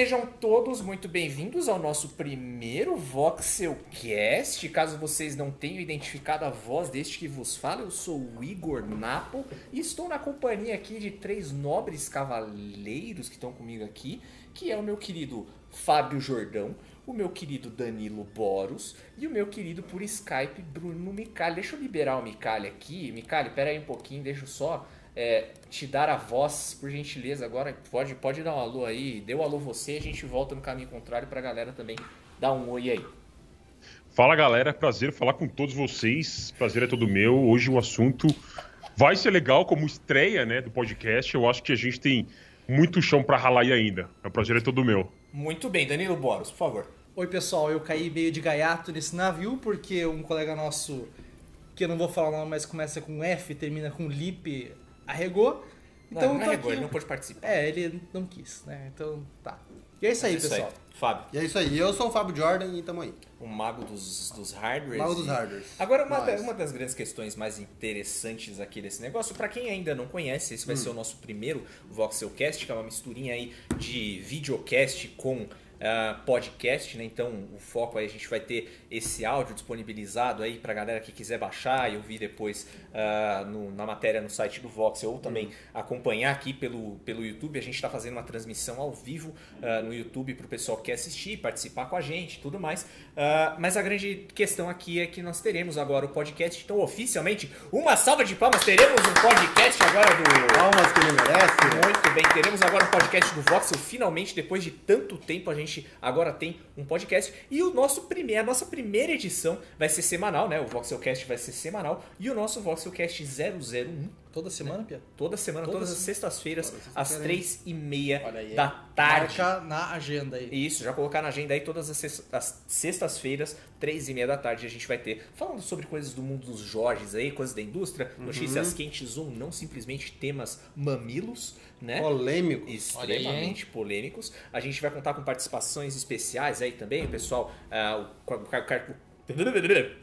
sejam todos muito bem-vindos ao nosso primeiro Voxelcast. Caso vocês não tenham identificado a voz deste que vos fala, eu sou o Igor Napo e estou na companhia aqui de três nobres cavaleiros que estão comigo aqui, que é o meu querido Fábio Jordão, o meu querido Danilo Boros e o meu querido por Skype Bruno Micali. Deixa eu liberar o Micali aqui. Micali, pera aí um pouquinho, deixa eu só é, te dar a voz, por gentileza. Agora pode, pode dar um alô aí. Dê um alô você, a gente volta no caminho contrário pra galera também dar um oi aí. Fala galera, prazer falar com todos vocês. Prazer é todo meu. Hoje o assunto vai ser legal como estreia né, do podcast. Eu acho que a gente tem muito chão para ralar aí ainda. O prazer é todo meu. Muito bem, Danilo Boros, por favor. Oi pessoal, eu caí meio de gaiato nesse navio porque um colega nosso, que eu não vou falar o nome, mas começa com F, termina com Lip, arregou. Então não, não arregou, aqui- ele não pôde participar. É, ele não quis, né? Então tá. E é isso aí, Mas pessoal. Fábio, E é isso aí, eu sou o Fábio Jordan e tamo aí. o mago dos, dos hardwares. Mago dos hardwares. Agora, uma, da- uma das grandes questões mais interessantes aqui desse negócio, pra quem ainda não conhece, esse vai ser o nosso primeiro Voxelcast, que é uma misturinha aí de videocast com ah, podcast, né? Então, o foco aí, a gente vai ter esse áudio disponibilizado aí pra galera que quiser baixar e ouvir depois ah, no- na matéria no site do Voxel ou também acompanhar aqui pelo, pelo YouTube. A gente tá fazendo uma transmissão ao vivo ah, no YouTube pro pessoal que quer assistir, participar com a gente e tudo mais. Mas a grande questão aqui é que nós teremos agora o podcast. Então, oficialmente, uma salva de palmas, teremos um podcast agora do. Palmas que ele merece. Muito bem, teremos agora um podcast do Voxel. Finalmente, depois de tanto tempo, a gente agora tem um podcast. E o nosso primeiro, a nossa primeira edição vai ser semanal, né? O Voxelcast vai ser semanal. E o nosso Voxelcast 001, Toda semana, Pia? toda semana, Toda todas as sextas-feiras, às três e meia aí. da tarde. Marca na agenda aí. Isso, já colocar na agenda aí todas as sextas-feiras, três e meia da tarde, a gente vai ter falando sobre coisas do mundo dos Jorges aí, coisas da indústria, Uhum. notícias quentes ou não, simplesmente temas mamilos, né? Polêmico. extremamente polêmicos. A gente vai contar com participações especiais aí também, o pessoal, ah, o, o,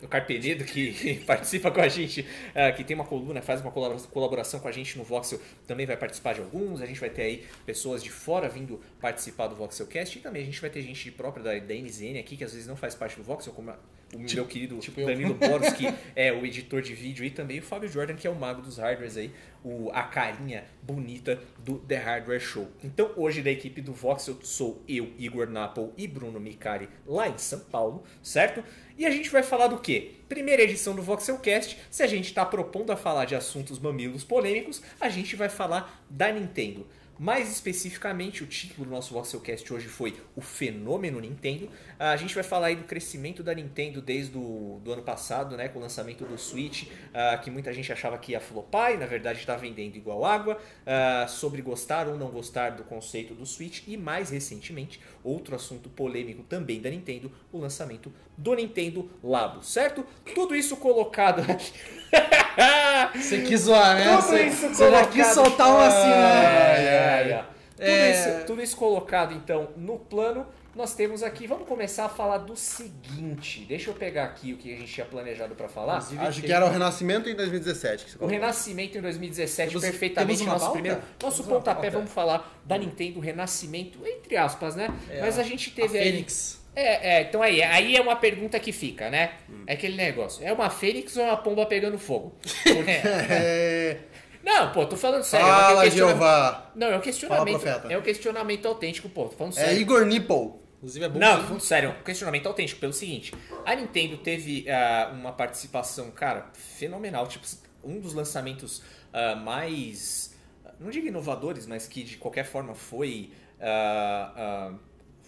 o Carpenedo que participa com a gente, ah, que tem uma coluna, faz uma colabora- colaboração com a gente no Voxel, também vai participar de alguns. A gente vai ter aí pessoas de fora vindo participar do Voxelcast e também a gente vai ter gente própria da, da NZN aqui, que às vezes não faz parte do Voxel, como o meu querido tipo. Danilo Boros, que é o editor de vídeo, e também o Fábio Jordan, que é o mago dos hardwares aí, o, a carinha bonita do The Hardware Show. Então, hoje da equipe do Voxel sou eu, Igor Napol e Bruno Micari, lá em São Paulo, certo? E a gente vai falar do quê? Primeira edição do Voxelcast, se a gente está propondo a falar de assuntos mamilos polêmicos, a gente vai falar da Nintendo. Mais especificamente, o título do nosso Voxelcast hoje foi O Fenômeno Nintendo. A gente vai falar aí do crescimento da Nintendo desde o do ano passado, né, com o lançamento do Switch, ah, que muita gente achava que ia flopar e na verdade está vendendo igual água, ah, sobre gostar ou não gostar do conceito do Switch e mais recentemente, outro assunto polêmico também da Nintendo, o lançamento do Nintendo Labo, certo? Tudo isso colocado aqui. Você quis zoar, né? Tudo Você, isso você já quis colocado- soltar um assim, né? Ai, ai, ai. Tudo, É. isso, tudo isso colocado, então, no plano, nós temos aqui. Vamos começar a falar do seguinte. Deixa eu pegar aqui o que a gente tinha planejado pra falar. Inclusive, Acho que era o Renascimento em 2017. Que você O. Renascimento em 2017, Temos- perfeitamente. temos nosso pauta? primeiro. Nosso Temos pontapé, vamos falar da Nintendo Renascimento, entre aspas, né? É, Mas a gente teve a aí. Fênix. É, é, então aí, aí é uma pergunta que fica, né? É aquele negócio. É uma fênix ou é uma pomba pegando fogo? É... Não, pô, tô falando sério. é um Fala, questionamento- Jeová. Não, é um questionamento. Fala, é um questionamento autêntico, pô. Tô falando É sério. Igor Nipple. Inclusive é bom. Não, que- sério, um questionamento autêntico pelo seguinte: a Nintendo teve ah, uma participação, cara, fenomenal. Tipo, um dos lançamentos ah, mais. Não digo inovadores, mas que de qualquer forma foi. ah,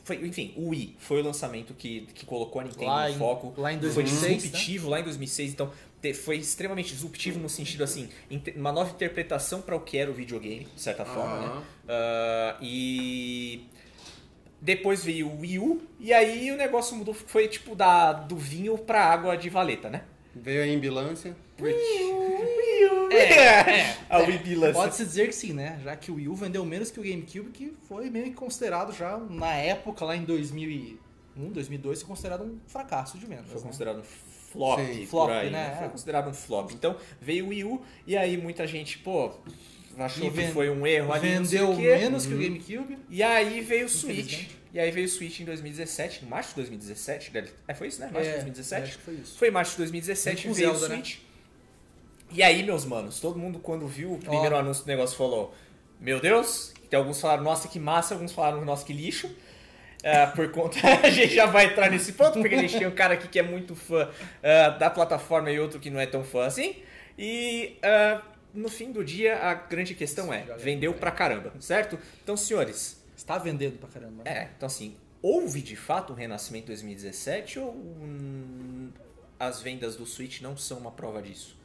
foi, enfim, o Wii foi o lançamento que, que colocou a Nintendo Lá no em- foco. lá em Foi 2006, disruptivo lá em 2006, então te- foi extremamente disruptivo no sentido assim, uma nova interpretação para o que era o videogame, de certa forma, né? Ah, e depois veio o Wii U, e aí o negócio mudou, foi tipo da, do vinho pra água de valeta, né? Veio em ambulância. É, a Wii Bilance. Pode-se dizer que sim, né? Já que o Wii U vendeu menos que o GameCube, que foi meio que considerado já, na época, lá em 2001, 2002, foi considerado um fracasso de vendas. Foi né? considerado um flop, Sim, por flop, aí, né? Foi É. considerado um flop. Então veio o Wii U, e aí muita gente, pô, achou E que foi um erro ali, Vendeu menos que o GameCube. E aí veio o Switch. E aí veio o Switch em 2017, em março de 2017. deve- É, foi isso, né? Março de É, 2017. acho que foi isso. Foi em março de 2017 Com veio Zelda, o né? Switch. E aí, meus manos, todo mundo quando viu o primeiro Ó. anúncio do negócio falou: Meu Deus, tem alguns falaram, nossa, que massa, alguns falaram, nossa, que lixo. É, por conta. a gente já vai entrar nesse ponto, porque a gente tem um cara aqui que é muito fã é, da plataforma e outro que não é tão fã assim. E é, no fim do dia, a grande questão é: vendeu pra caramba, certo? Então, senhores, Está vendendo pra caramba. né? é, então assim, houve de fato um renascimento em 2017 ou hum, as vendas do Switch não são uma prova disso?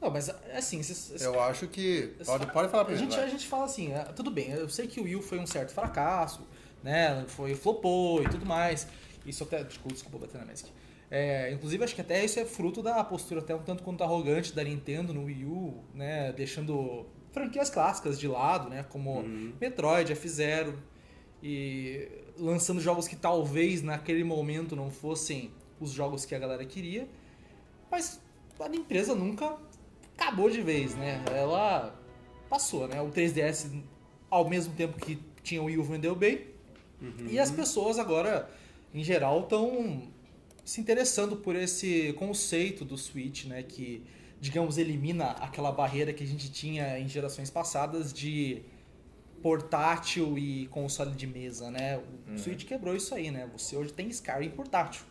Não, mas assim, cês- Eu acho que. Pode, pode falar a pra gente, vai. a gente fala assim, ah, tudo bem, eu sei que o Wii U foi um certo fracasso, né? Foi flopou e tudo mais. Isso até. Desculpa, desculpa bater na mesa aqui. É, inclusive, acho que até isso é fruto da postura até um tanto quanto arrogante da Nintendo no Wii U, né? Deixando franquias clássicas de lado, né? Como Metroid, F-Zero. E lançando jogos que talvez naquele momento não fossem os jogos que a galera queria. Mas a empresa nunca acabou de vez, né? Ela passou, né? O 3DS, ao mesmo tempo que tinha o Wii U, vendeu bem. E as pessoas agora, em geral, estão se interessando por esse conceito do Switch, né? Que, digamos, elimina aquela barreira que a gente tinha em gerações passadas de portátil e console de mesa, né? O Switch quebrou isso aí, né? Você hoje tem Skyrim portátil,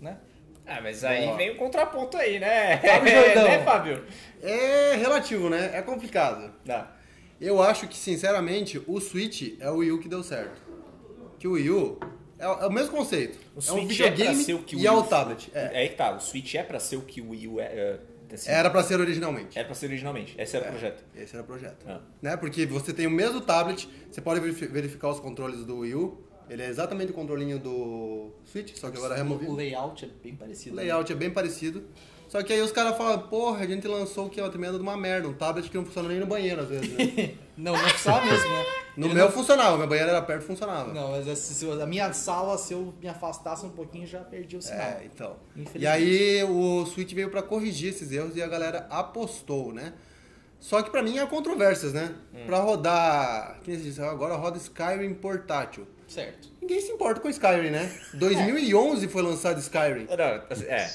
né? Ah, mas aí Boa. vem o contraponto aí, né? Fábio Jordão. né, Fábio? É relativo, né? É complicado. Dá. Eu acho que, sinceramente, o Switch é o Wii U que deu certo. Que o Wii U é, é o mesmo conceito. O é um Switch é pra videogame ser o que o e é o tablet. É. É aí que tá, o Switch é pra ser o que o Wii U é. é, assim, Era pra ser originalmente. Era pra ser originalmente. Esse era o projeto. Esse era o projeto. Ah. Né? Porque você tem o mesmo tablet, você pode verifi- verificar os controles do Wii U. Ele é exatamente o controlinho do Switch, só que agora é O removido. layout é bem parecido. O né? layout é bem parecido. Só que aí os caras falam, porra, a gente lançou o que é uma tremenda de uma merda, um tablet que não funciona nem no banheiro às vezes. Né? Não, não precisava mesmo, né? No Ele meu não- funcionava, meu banheiro era perto funcionava. Não, mas assim, se eu- a minha sala, se eu me afastasse um pouquinho, já perdi o sinal. É, então. Infelizmente. E aí o Switch veio pra corrigir esses erros e a galera apostou, né? Só que pra mim há controvérsias, né? Hum. Pra rodar, que se diz, agora roda Skyrim portátil. Certo. Ninguém se importa com Skyrim, né? 2011 foi lançado Skyrim. Não, assim, é.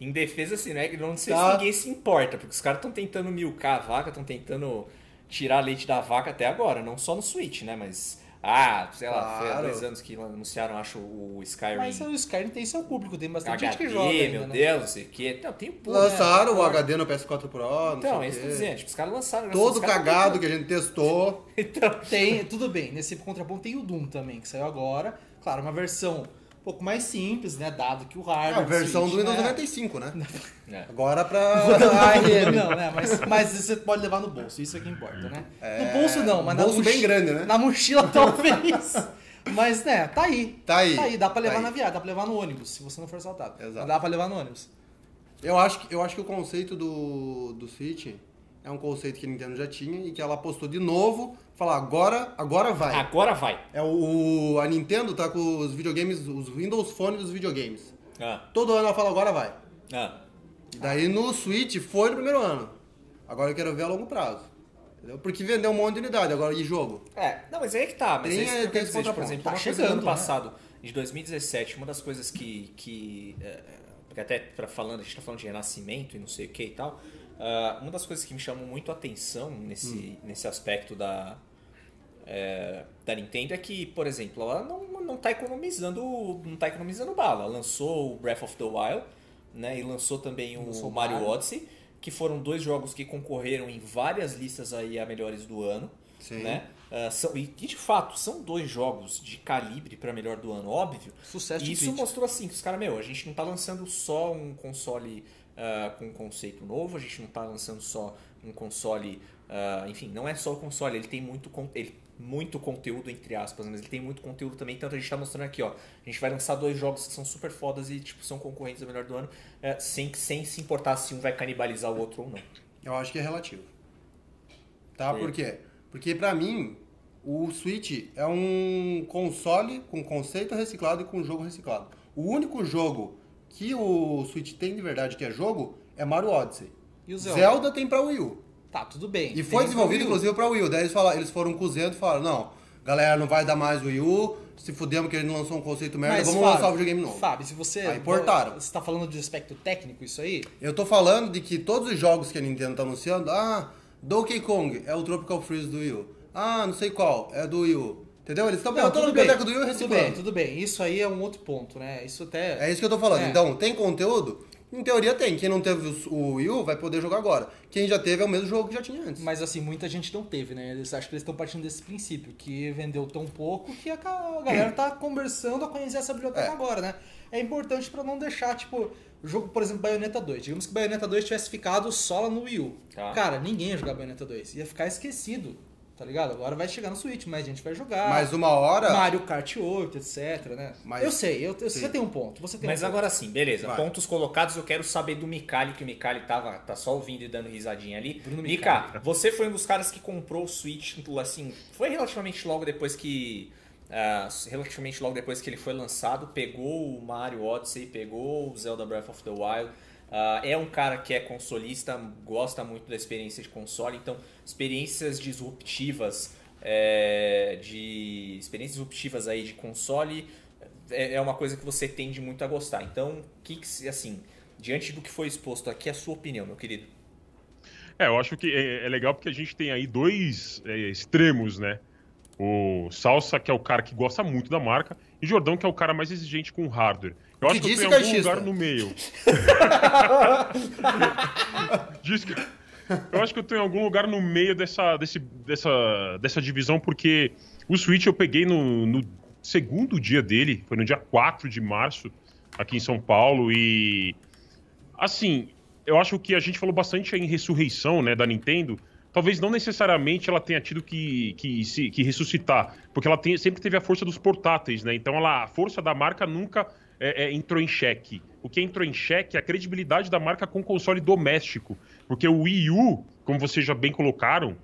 Em defesa, assim, né? Não sei Tá. se ninguém se importa, porque os caras estão tentando milcar a vaca, estão tentando tirar leite da vaca até agora, não só no Switch, né? Mas. Ah, sei lá, foi há Claro. dois anos que anunciaram, acho, o Skyrim. Mas o Skyrim tem seu público, tem bastante gente HD, que joga ainda, meu né? Deus, não sei o quê. Não, tem o público. Lançaram o né? HD no PS4 Pro, não Então, é isso o que eu tô dizendo. Tipo, os caras lançaram. Todo os caras cagado que a gente testou. Então, Tem, tudo bem, nesse contraponto tem o Doom também, que saiu agora. Claro, uma versão um pouco mais simples, né? Dado que o É hardware. a versão Switch, do Windows né? 95, né? é. Agora pra Não, ARM. não, né? Mas, mas você pode levar no bolso, isso é que importa, né? É, no bolso não, mas na bolso bem grande, né? Na mochila talvez. mas, né, tá aí. Tá aí. Tá aí, dá pra levar Tá na viagem, dá pra levar no ônibus, se você não for assaltado. Exato. Dá pra levar no ônibus. Eu acho, que, eu acho que o conceito do, do Switch é um conceito que a Nintendo já tinha e que ela apostou de novo, falar agora, agora vai. Agora vai. É o, a Nintendo tá com os videogames, os Windows Phone dos videogames. Ah, Todo ano ela fala agora vai. ah. Daí no Switch foi no primeiro ano. Agora eu quero ver a longo prazo. Entendeu? Porque vendeu um monte de unidade, agora e jogo. É, não, mas aí que tá. Mas Tem- é eu tem esse dizer. Por exemplo, Tá uma chegando, ano né? passado, de 2017, uma das coisas que. que é, porque até pra falando, a gente tá falando de renascimento e não sei o que e tal. Ah, uma das coisas que me chamou muito a atenção nesse, nesse aspecto da. é, da Nintendo é que, por exemplo, ela não, não tá economizando. Não tá economizando bala. Ela lançou o Breath of the Wild, né? E lançou também o Lançou Mario Mario. Odyssey, que foram dois jogos que concorreram em várias listas aí a melhores do ano. Sim. Né? Ah, são, e de fato são dois jogos de calibre para melhor do ano, óbvio. Sucesso E isso mostrou assim que os caras, meu, a gente não tá lançando só um console ah, com um conceito novo, a gente não tá lançando só um console. ah, enfim, não é só o console, ele tem muito, ele, muito conteúdo, entre aspas, mas ele tem muito conteúdo também. Tanto a gente tá mostrando aqui, ó. A gente vai lançar dois jogos que são super fodas e tipo, são concorrentes ao melhor do ano, eh, sem, sem se importar se um vai canibalizar o outro ou não. Eu acho que é relativo. Tá? Por quê? Porque pra mim, o Switch é um console com conceito reciclado e com jogo reciclado. O único jogo que o Switch tem de verdade que é jogo é Mario Odyssey. E o Zelda? Zelda tem pra Wii U. Tá, tudo bem. E foi desenvolvido, inclusive, pra Wii U. Daí eles, falaram, eles foram cozendo e falaram, não, galera, não vai dar mais o Wii U, se fudemos que ele não lançou um conceito merda, Mas, vamos Fábio, lançar o videogame novo. Fábio, se você. Aí portaram. Você tá falando de aspecto técnico, isso aí? Eu tô falando de que todos os jogos que a Nintendo tá anunciando, ah, Donkey Kong é o Tropical Freeze do Wii U. Ah, não sei qual, é do Wii U. Entendeu? Eles estão toda a tudo bem, biblioteca do Wii U e tudo bem, reciclando. tudo bem. Isso aí é um outro ponto, né? Isso até. É isso que eu tô falando. É. Então, tem conteúdo? Em teoria tem. Quem não teve o- U vai poder jogar agora. Quem já teve é o mesmo jogo que já tinha antes. Mas assim, muita gente não teve, né? Eles acho que eles estão partindo desse princípio, que vendeu tão pouco que a galera tá conversando a conhecer essa biblioteca É. agora, né? É importante pra não deixar, tipo, jogo, por exemplo, Bayonetta 2. Digamos que Bayonetta 2 tivesse ficado só lá no Wii U. Tá. Cara, ninguém ia jogar Bayonetta 2. Ia ficar esquecido, tá ligado? Agora vai chegar no Switch, mas a gente vai jogar. Mas uma hora. Mario Kart 8, etc, né? Mas- eu sei, eu, eu- você tem um ponto. Você tem Mas um ponto. agora sim, beleza. Vai. Pontos colocados, eu quero saber do Mikali, que o Mikali tava, tá só ouvindo e dando risadinha ali. Bruno Mika, você foi um dos caras que comprou o Switch, assim, foi relativamente logo depois que. ah, relativamente logo depois que ele foi lançado, pegou o Mario Odyssey, pegou o Zelda Breath of the Wild. Ah, é um cara que é consolista, gosta muito da experiência de console, então experiências disruptivas é, de experiências disruptivas aí de console é, é uma coisa que você tende muito a gostar. Então, que, assim, diante do que foi exposto aqui, a sua opinião, meu querido? É, eu acho que é, é legal porque a gente tem aí dois é, extremos, né? O Salsa, que é o cara que gosta muito da marca, e Jordão, que é o cara mais exigente com o hardware. Eu acho Que que eu em algum lugar no meio. Diz que... Eu acho que eu em algum lugar no meio dessa, desse, dessa, dessa divisão, porque o Switch eu peguei no, no segundo dia dele, foi no dia 4 de março, aqui em São Paulo, e assim, eu acho que a gente falou bastante em ressurreição, né, da Nintendo. Talvez não necessariamente ela tenha tido que, que, se, que ressuscitar, porque ela tem- sempre teve a força dos portáteis, né? Então ela, a força da marca nunca é, é, entrou em xeque. O que entrou em xeque é a credibilidade da marca com console doméstico. Porque o Wii U, como vocês já bem colocaram,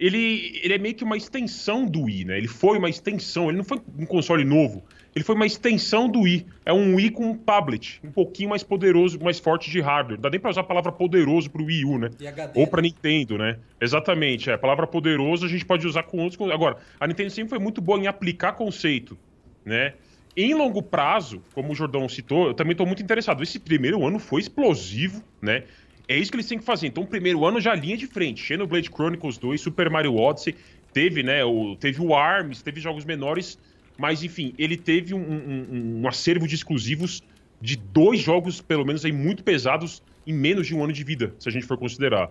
ele, ele é meio que uma extensão do Wii, né? Ele foi uma extensão, ele não foi um console novo. Ele foi uma extensão do Wii. É um Wii com um tablet, um pouquinho mais poderoso, mais forte de hardware. Não dá nem pra usar a palavra poderoso pro Wii U, né? HD, Ou pra Nintendo, né? Exatamente. É, a palavra poderoso a gente pode usar com outros. Agora, a Nintendo sempre foi muito boa em aplicar conceito, né? Em longo prazo, como o Jordão citou, eu também estou muito interessado. Esse primeiro ano foi explosivo, né? É isso que eles têm que fazer. Então, o primeiro ano já linha de frente. Xenoblade Chronicles 2, Super Mario Odyssey, teve, né? O, teve o ARMS, teve jogos menores, mas enfim, ele teve um, um- um acervo de exclusivos de dois jogos, pelo menos, aí, muito pesados em menos de um ano de vida, se a gente for considerar.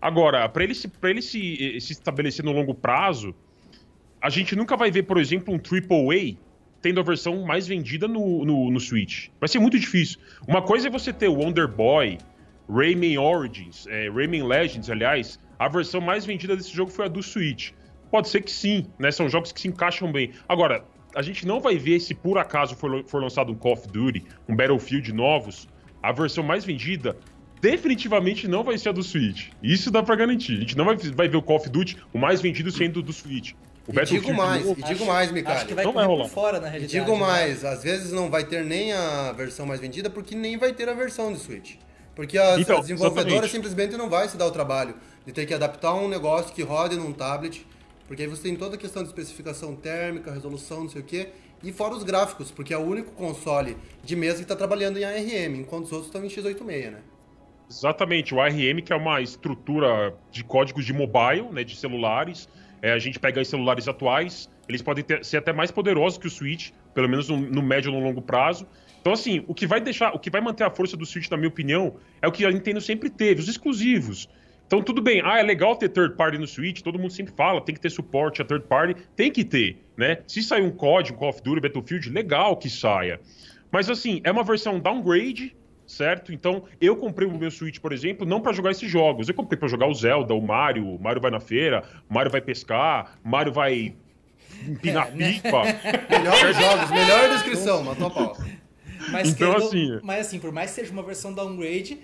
Agora, para ele, se, pra ele se, se estabelecer no longo prazo, a gente nunca vai ver, por exemplo, um AAA tendo a versão mais vendida no, no, no Switch. Vai ser muito difícil. Uma coisa é você ter Wonder Boy, Rayman Origins, é, Rayman Legends, aliás, a versão mais vendida desse jogo foi a do Switch. Pode ser que sim, né? São jogos que se encaixam bem. Agora, a gente não vai ver se por acaso for, for lançado um Call of Duty, um Battlefield novos, a versão mais vendida definitivamente não vai ser a do Switch. Isso dá pra garantir. A gente não vai, vai ver o Call of Duty, o mais vendido sendo do Switch. O E digo mais, novo- e digo mais, Acho Mikali. que vai Não vai correr rolar. por fora, na E realidade. digo né? mais, às vezes não vai ter nem a versão mais vendida, porque nem vai ter a versão de Switch. Porque a, Então, a desenvolvedora exatamente. simplesmente não vai se dar o trabalho de ter que adaptar um negócio que rode num tablet, porque aí você tem toda a questão de especificação térmica, resolução, não sei o quê, e fora os gráficos, porque é o único console de mesa que está trabalhando em ARM, enquanto os outros estão em x86, né? Exatamente, o ARM, que é uma estrutura de códigos de mobile, né, de celulares. É, a gente pega os celulares atuais, eles podem ter- ser até mais poderosos que o Switch, pelo menos no, no médio ou no longo prazo. Então, assim, o que vai deixar, o que vai manter a força do Switch, na minha opinião, é o que a Nintendo sempre teve, os exclusivos. Então, tudo bem, ah, é legal ter third party no Switch, todo mundo sempre fala, tem que ter suporte a third party, tem que ter, né? Se sair um um Call of Duty, Battlefield, legal que saia. Mas, assim, é uma versão downgrade, certo? Então, eu comprei o meu Switch, por exemplo, não pra jogar esses jogos. Eu comprei pra jogar o Zelda, o Mario, o Mario vai na feira, o Mario vai pescar, o Mario vai empinar É, né? pipa. Melhores jogos, melhor descrição, matou a pau. Mas, Então, querendo- assim- mas assim, por mais que seja uma versão downgrade,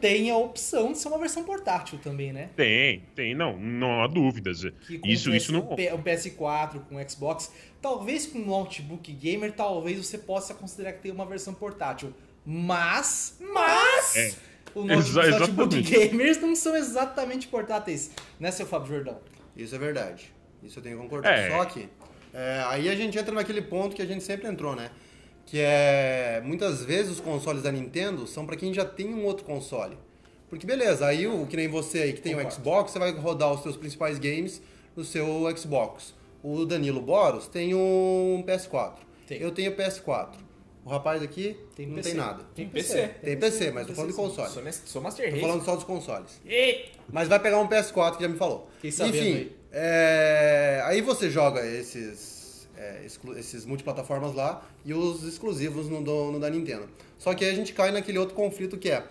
tem a opção de ser uma versão portátil também, né? Tem, tem, não, não há dúvidas. Isso, um isso não. Um PS4, com um Xbox, talvez com um notebook gamer, talvez você possa considerar que tem uma versão portátil. Mas, mas, É. o note- Exa- os notebook gamers não são exatamente portáteis, né, seu Fábio Jordão? Isso é verdade. Isso eu tenho que concordar. É. Só que é, aí a gente entra naquele ponto que a gente sempre entrou, né? Que é muitas vezes os consoles da Nintendo são pra quem já tem um outro console. Porque beleza, aí o que nem você aí que tem o. Xbox, você vai rodar os seus principais games no seu Xbox. O Danilo Boros tem um PS4. Tem. Eu tenho PS4. O rapaz aqui Tem não PC. tem nada. Tem PC. Tem PC, mas tô falando de console. Sou, sou Master Tô Race. falando só dos consoles. Ei! Mas vai pegar um PS4 que já me falou. Enfim, aí. é, aí você joga esses, é, esses multiplataformas lá e os exclusivos no, do- no da Nintendo. Só que aí a gente cai naquele outro conflito que é,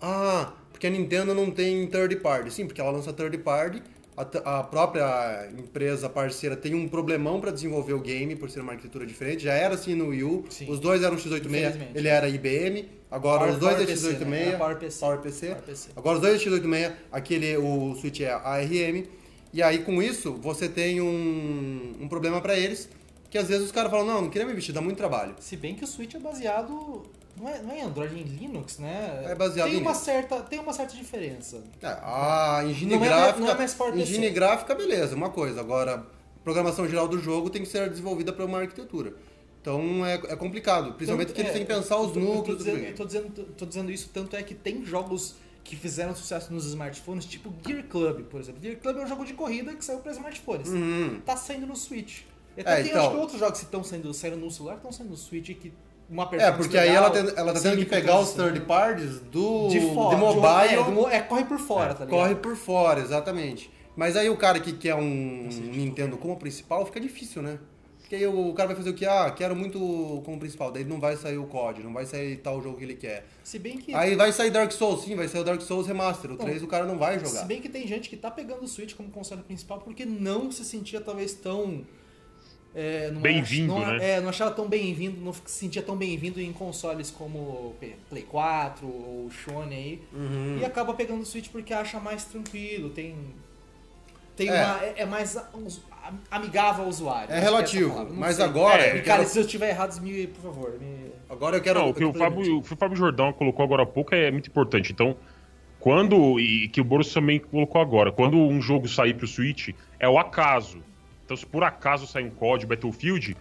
ah, porque a Nintendo não tem third party. Sim, porque ela lança third party, a, a própria empresa parceira tem um problemão para desenvolver o game por ser uma arquitetura diferente. Já era assim no Wii U, Sim. os dois eram x86, Infelizmente. ele era IBM, agora Power- os dois Power é PC, x86, né? Power PC. Power PC. Power PC. Agora os dois x86, aquele, o Switch é ARM. E aí com isso você tem um, um problema pra eles, que às vezes os caras falam, não, não queria me investir, dá muito trabalho. Se bem que o Switch é baseado. Não é, não é Android, é em Linux, né? É baseado tem em uma Linux. certa Tem uma certa diferença. É, a engine Não é- gráfica. não é mais PC. engine gráfica, beleza, uma coisa. Agora, programação geral do jogo tem que ser desenvolvida para uma arquitetura. Então é, é complicado, principalmente Tanto- que eles é, têm que pensar os eu tô- núcleos eu tô do dizendo, eu tô dizendo, tô dizendo isso, tanto é que tem jogos que fizeram sucesso nos smartphones, tipo Gear Club, por exemplo. Gear Club é um jogo de corrida que saiu para smartphones. Uhum. Tá saindo no Switch. É, até tem então. acho que outros jogos que estão saindo, no celular estão saindo no Switch que uma É, porque aí legal, ela, tem- ela tá tendo que pegar os third parties do de fora, de mobile. é, mo- é, corre por fora, tá ligado? Corre por fora, exatamente. Mas aí o cara que quer um Nintendo como principal fica difícil, né? Porque aí o cara vai fazer o que? Ah, quero muito como principal. Daí não vai sair o COD, não vai sair tal jogo que ele quer. Se bem que Aí vai sair Dark Souls, sim, vai sair o Dark Souls Remaster. O Não. 3 o cara não vai Se jogar. bem que tem gente que tá pegando o Switch como console principal porque não se sentia talvez tão. É, não Bem-vindo, né? É, não achava tão bem-vindo, não se sentia tão bem-vindo em consoles como Play 4 ou Sony aí. Uhum. E acaba pegando o Switch porque acha mais tranquilo, tem. Tem É. uma, é, é mais amigável ao usuário. É que relativo, palavra, mas sei. agora É, eu cara, quero- se eu estiver errado, me, por favor, me. Agora eu quero. Não, o que o Fábio, o que o Fábio Jordão colocou agora há pouco é muito importante. Então, quando. E que o Boros também colocou agora, quando um jogo sair pro Switch, é o acaso. Então, se por acaso sair um código Battlefield,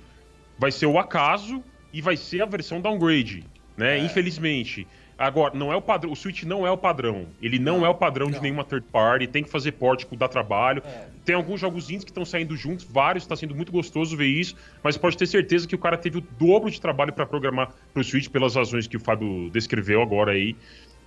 vai ser o acaso e vai ser a versão downgrade, né? É. Infelizmente. Agora, não é o padrão. O Switch não é o padrão. Ele não, é o padrão de Não. nenhuma third party. Tem que fazer port, dá trabalho. É. Tem alguns jogos indies que estão saindo juntos, vários, está sendo muito gostoso ver isso, mas pode ter certeza que o cara teve o dobro de trabalho para programar pro Switch pelas razões que o Fábio descreveu agora aí,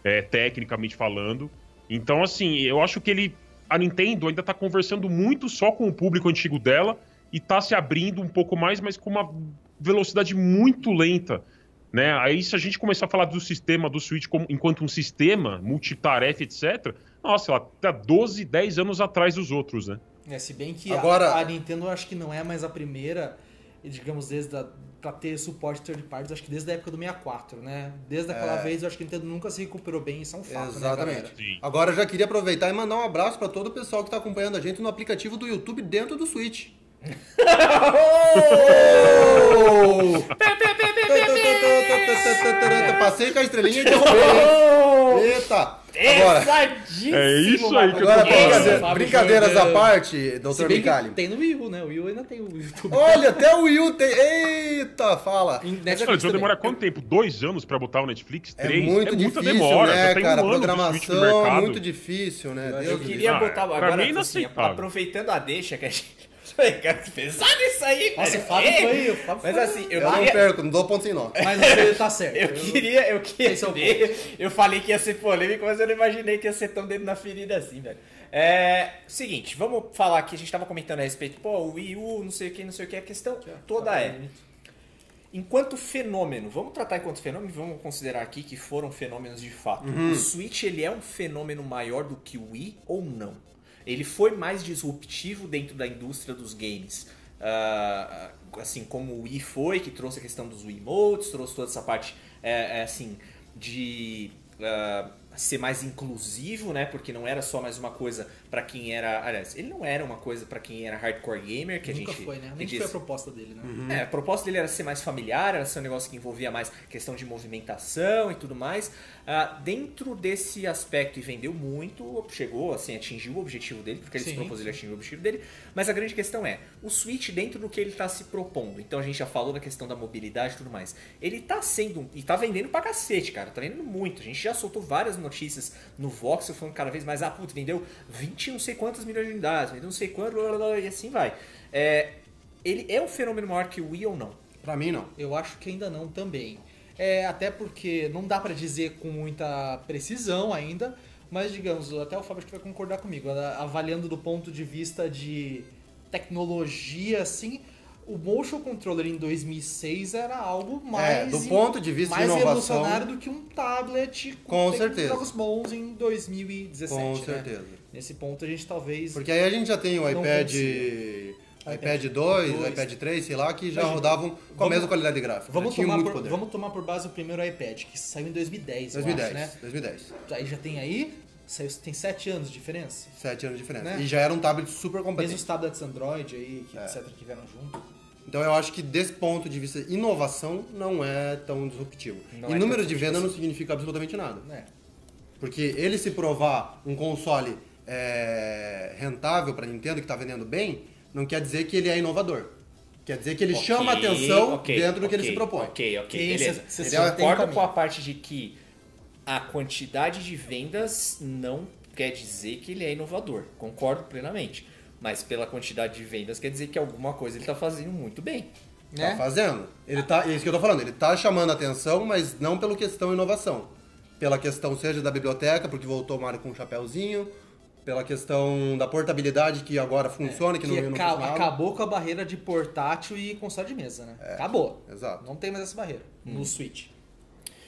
é, tecnicamente falando. Então, assim, eu acho que ele. A Nintendo ainda tá conversando muito só com o público antigo dela e tá se abrindo um pouco mais, mas com uma velocidade muito lenta. Né? Aí, se a gente começar a falar do sistema do Switch como, enquanto um sistema, multitarefa, etc., nossa, ela tá 12, 10 anos atrás dos outros, né? É, se bem que Agora- a, a Nintendo eu acho que não é mais a primeira, digamos, desde a, pra ter suporte third parties, acho que desde a época do 64, né? Desde aquela É. vez eu acho que a Nintendo nunca se recuperou bem, isso é um fato, né, Exatamente. Sim. Agora eu já queria aproveitar e mandar um abraço para todo o pessoal que está acompanhando a gente no aplicativo do YouTube dentro do Switch. Passei com a estrelinha e derrubei. Eita! Agora, É isso aí que eu tô agora falando. brincadeira- Fábio brincadeiras à parte, doutor Micali. tem no Wii U, né? O Wii U ainda tem o YouTube. Olha, até o Wii U tem. Eita, fala! Netflix vai demorar quanto tempo? Dois anos pra botar o Netflix? É Três? muito é difícil, demora. né, cara? um Programação é muito difícil, né? Eu do queria Ah, botar agora, mim é assim, aproveitando a deixa que a gente. Cara, que pesado isso aí, Nossa, velho. o Fábio foi. O Fábio Mas foi- assim, eu, Eu não queria. perco, não dou ponto sem nó. Mas você tá certo. Eu queria, eu queria é o ver. Eu falei que ia ser polêmico, mas eu não imaginei que ia ser tão dedo na ferida assim, velho. É. Seguinte, vamos falar aqui. A gente tava comentando a respeito, pô, o Wii U, não sei o que, não sei o que. A questão toda tá é. Enquanto fenômeno, vamos tratar enquanto fenômeno, vamos considerar aqui que foram fenômenos de fato. O Switch ele é um fenômeno maior do que o Wii ou não? Ele foi mais disruptivo dentro da indústria dos games. Ah, assim como o Wii foi, que trouxe a questão dos Wiimotes, trouxe toda essa parte é, é, assim de ah, ser mais inclusivo, né? Porque não era só mais uma coisa para quem era, aliás, ele não era uma coisa para quem era hardcore gamer, que Nunca a gente foi, né? Nem diz- foi a proposta dele, né? é, a proposta dele era ser mais familiar, era ser um negócio que envolvia mais questão de movimentação e tudo mais. Ah, dentro desse aspecto, e vendeu muito, chegou, assim, atingiu o objetivo dele, porque ele se Sim, propôs, ele atingiu o objetivo dele. Mas a grande questão é, o Switch dentro do que ele está se propondo. Então a gente já falou da questão da mobilidade e tudo mais. Ele tá sendo, e tá vendendo pra cacete, cara, tá vendendo muito. A gente já soltou várias notícias no Voxel falando cada vez mais, ah, putz, vendeu 20 não sei quantas milhões de unidades, vendeu não sei quanto, blá, blá, blá, e assim vai. É, ele é um fenômeno maior que o Wii ou não? Pra mim, não. Eu acho que ainda não também. É, até porque não dá pra dizer com muita precisão ainda, mas digamos, até o Fábio acho que vai concordar comigo, avaliando do ponto de vista de tecnologia, assim, o motion controller em 2006 era algo mais É, do ponto de vista de mais inovação- revolucionário do que um tablet Com tem certeza. jogos bons em 2017. Com né? certeza. Nesse ponto a gente talvez Porque aí a gente já tem o iPad, iPad 2, dois. iPad 3, sei lá, que já Imagina, rodavam com a vamos- mesma qualidade gráfica. Vamos já tinha tomar, por, vamos tomar por base o primeiro iPad, que saiu em 2010, 2010, eu acho, né? 2010. Aí já tem aí, tem 7 anos de diferença. Sete anos de diferença. Né? E já era um tablet super Mesmo competente. os tablets Android aí, É. que, etc, que vieram junto. Então eu acho que desse ponto de vista, inovação não é tão disruptivo. Não e é número de venda não significa absolutamente nada. né? Porque ele se provar um console é, rentável para Nintendo que está vendendo bem, não quer dizer que ele é inovador. Quer dizer que ele Ok, chama atenção ok, dentro do que ele se propõe. Ok, ok, Que beleza. cê- cê Eu tem concordo caminho. com a parte de que a quantidade de vendas não quer dizer que ele é inovador. Concordo plenamente. Mas pela quantidade de vendas quer dizer que alguma coisa ele está fazendo muito bem. Tá Né? fazendo. Ele tá, é isso que eu tô falando, ele tá chamando atenção, mas não pela questão inovação. Pela questão seja da biblioteca, porque voltou o Mario com um chapéuzinho, pela questão da portabilidade que agora funciona, que, Que não, não aca- funcionava. acabou com a barreira de portátil e console de mesa, né? Acabou. Exato. Não tem mais essa barreira no Switch.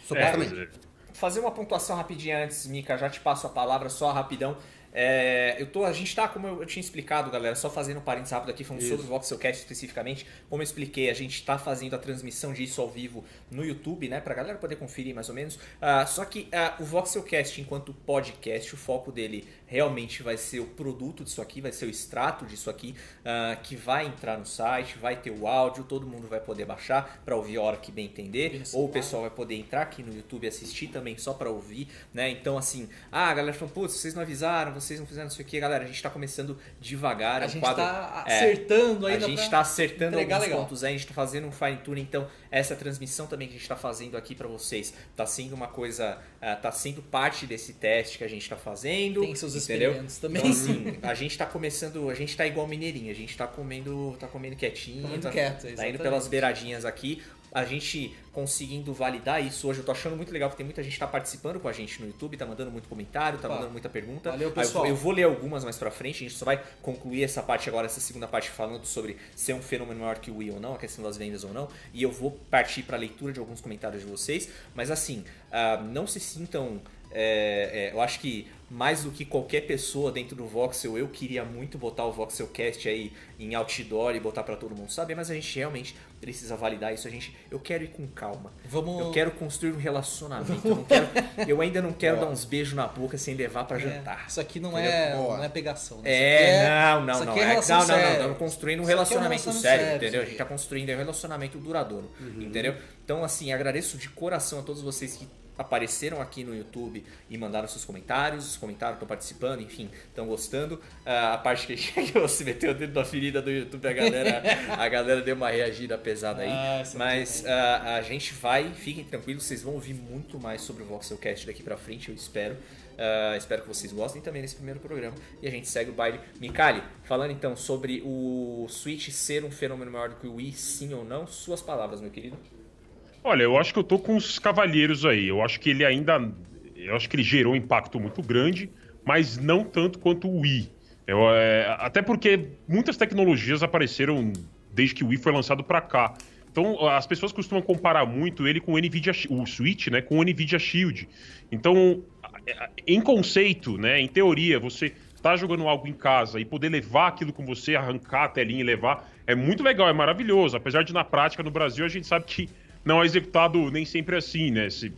Supostamente. É, fazer uma pontuação rapidinha antes, Mika, já te passo a palavra só rapidão. É, eu tô, a gente tá, como eu, tinha explicado, galera, só fazendo um parênteses rápido aqui, falando Isso. sobre o Voxelcast especificamente. Como eu expliquei, a gente tá fazendo a transmissão disso ao vivo no YouTube, né, pra galera poder conferir mais ou menos. Ah, só que ah, o Voxelcast, enquanto podcast, o foco dele realmente vai ser o produto disso aqui, vai ser o extrato disso aqui, ah, que vai entrar no site, vai ter o áudio, todo mundo vai poder baixar pra ouvir a hora que bem entender, no ou o pessoal vai poder entrar aqui no YouTube e assistir também só pra ouvir, né? Então, assim, ah, a galera falou, putz, vocês não avisaram, vocês não fizeram não sei o que, galera, a gente tá começando devagar, é A um gente quadro. tá é, acertando a ainda gente pra tá acertando alguns legal. pontos aí, a gente tá fazendo um fine tune, então essa transmissão também que a gente tá fazendo aqui pra vocês tá sendo uma coisa, ah, tá sendo parte desse teste que a gente tá fazendo. Tem seus entendeu? experimentos também. Então, assim, a gente tá começando, a gente tá igual mineirinho, a gente tá comendo, tá comendo quietinho, Comendo tá, indo pelas beiradinhas aqui. A gente conseguindo validar isso hoje, eu tô achando muito legal que tem muita gente que tá participando com a gente no YouTube, tá mandando muito comentário, tá Opa. mandando muita pergunta. Valeu, eu pessoal. vou- Eu vou ler algumas mais pra frente, a gente só vai concluir essa parte agora, essa segunda parte falando sobre ser um fenômeno maior que o Wii ou não, a questão das vendas ou não, e eu vou partir pra leitura de alguns comentários de vocês, mas assim, ah, não se sintam. É, é, eu acho que mais do que qualquer pessoa dentro do Voxel, eu queria muito botar o Voxelcast aí em outdoor e botar pra todo mundo saber, mas a gente realmente precisa validar isso. A gente, eu quero ir com calma. Vamos- Eu quero construir um relacionamento. Eu, não quero- eu ainda não quero dar uns beijos na boca sem levar pra É, jantar. Isso aqui não é, Boa. não é pegação. Né? É, aqui não, não, não. é É, não, não, não. séria. Estamos construindo um é um relacionamento sério, sério, entendeu? A gente tá construindo um relacionamento duradouro, Uhum. entendeu? Então, assim, agradeço de coração a todos vocês que apareceram aqui no YouTube e mandaram seus comentários, comentaram, estão participando, enfim, estão gostando. Ah, a parte que, você meteu o dedo na ferida do YouTube, a galera, a galera deu uma reagida pesada aí. Ah, essa Mas ah, a gente vai, fiquem tranquilos, vocês vão ouvir muito mais sobre o Voxelcast daqui pra frente, eu espero. Ah, espero que vocês gostem também desse primeiro programa. E a gente segue o baile. Mikali, falando então sobre o Switch ser um fenômeno maior do que o Wii, sim ou não, suas palavras, meu querido. Olha, eu acho que eu tô com os cavalheiros aí. Eu acho que ele ainda. Eu acho que ele gerou um impacto muito grande, mas não tanto quanto o Wii. Eu, é, até porque muitas tecnologias apareceram desde que o Wii foi lançado pra cá. Então, as pessoas costumam comparar muito ele com o Nvidia, o Switch, né, com o Nvidia Shield. Então, em conceito, né, em teoria, você tá jogando algo em casa e poder levar aquilo com você, arrancar a telinha e levar, é muito legal, é maravilhoso. Apesar de na prática no Brasil a gente sabe que não é executado nem sempre assim, né? Se-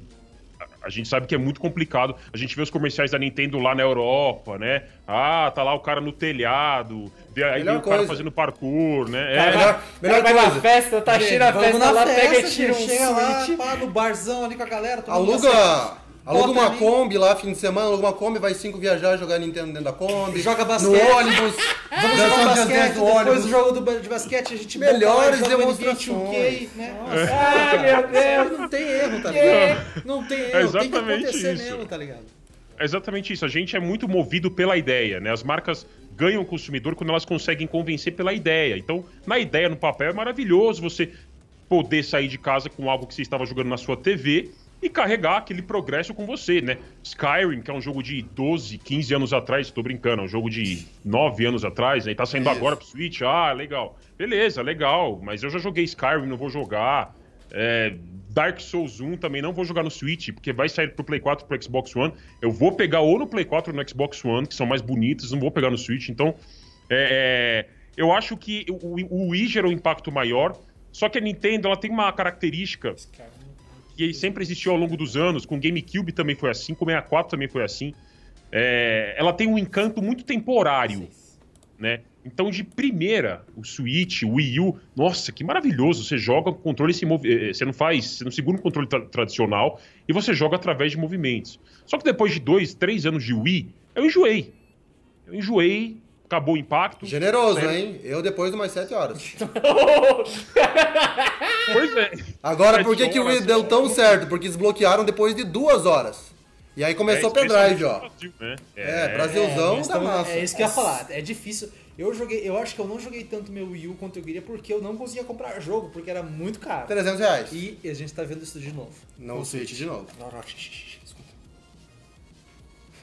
a- gente sabe que é muito complicado. A gente vê os comerciais da Nintendo lá na Europa, né? Ah, tá lá o cara no telhado, vê- aí Melhor vem o cara fazendo parkour, né? É, melhor, melhor vai na coisa. festa, tá cheio a Vamos festa na lá, festa, pega e tira um chega lá, pá, no barzão ali com a galera. todo assim, Aluga, aluga Bota uma ali. Kombi lá, fim de semana, aluga uma Kombi, vai cinco viajar, jogar Nintendo dentro da Kombi. Joga No basquete. ônibus. Vamos jogar um basquete, do depois do jogo de basquete a gente Melhores volta lá e joga o demonstrações. NBA 2K, né? Ai, meu Deus. Não tem erro, tá ligado? Não tem erro, tem que exatamente acontecer isso. mesmo, tá ligado? É exatamente isso. A gente é muito movido pela ideia, né? As marcas ganham o consumidor quando elas conseguem convencer pela ideia. Então, na ideia, no papel, é maravilhoso você poder sair de casa com algo que você estava jogando na sua TV e carregar aquele progresso com você, né? Skyrim, que é um jogo de 12, 15 anos atrás, tô brincando, é um jogo de 9 anos atrás, né? E tá saindo Isso. agora pro Switch, ah, legal. Beleza, legal, mas eu já joguei Skyrim, não vou jogar. É, Dark Souls 1 também não vou jogar no Switch, porque vai sair pro Play 4 e pro Xbox One. Eu vou pegar ou no Play 4 ou no Xbox One, que são mais bonitos, não vou pegar no Switch. Então, é, é, eu acho que o, o Wii gerou um impacto maior, só que a Nintendo ela tem uma característica que sempre existiu ao longo dos anos, com GameCube também foi assim, com o 64 também foi assim. É, ela tem um encanto muito temporário, né? Então, de primeira, o Switch, o Wii U, nossa, que maravilhoso! Você joga com controle se move, eh, você não faz, você não segura um controle tra- tradicional e você joga através de movimentos. Só que depois de dois, três anos de Wii, eu enjoei. Eu enjoei, acabou o impacto. Generoso, Sério. hein? Eu depois de umas 7 horas. Pois é. Agora, por que, que o Wii deu tão certo? Porque desbloquearam depois de duas horas. E aí começou o pendrive, ó. Brasil, né? É, Brasilzão mas da então, massa. É isso que eu ia falar. É difícil. Eu joguei, eu acho que eu não joguei tanto meu Wii U quanto eu queria porque eu não conseguia comprar jogo, porque era muito caro. 300 reais. E a gente tá vendo isso de novo. Não, o Switch de novo. Não, não, xixi, xixi, desculpa.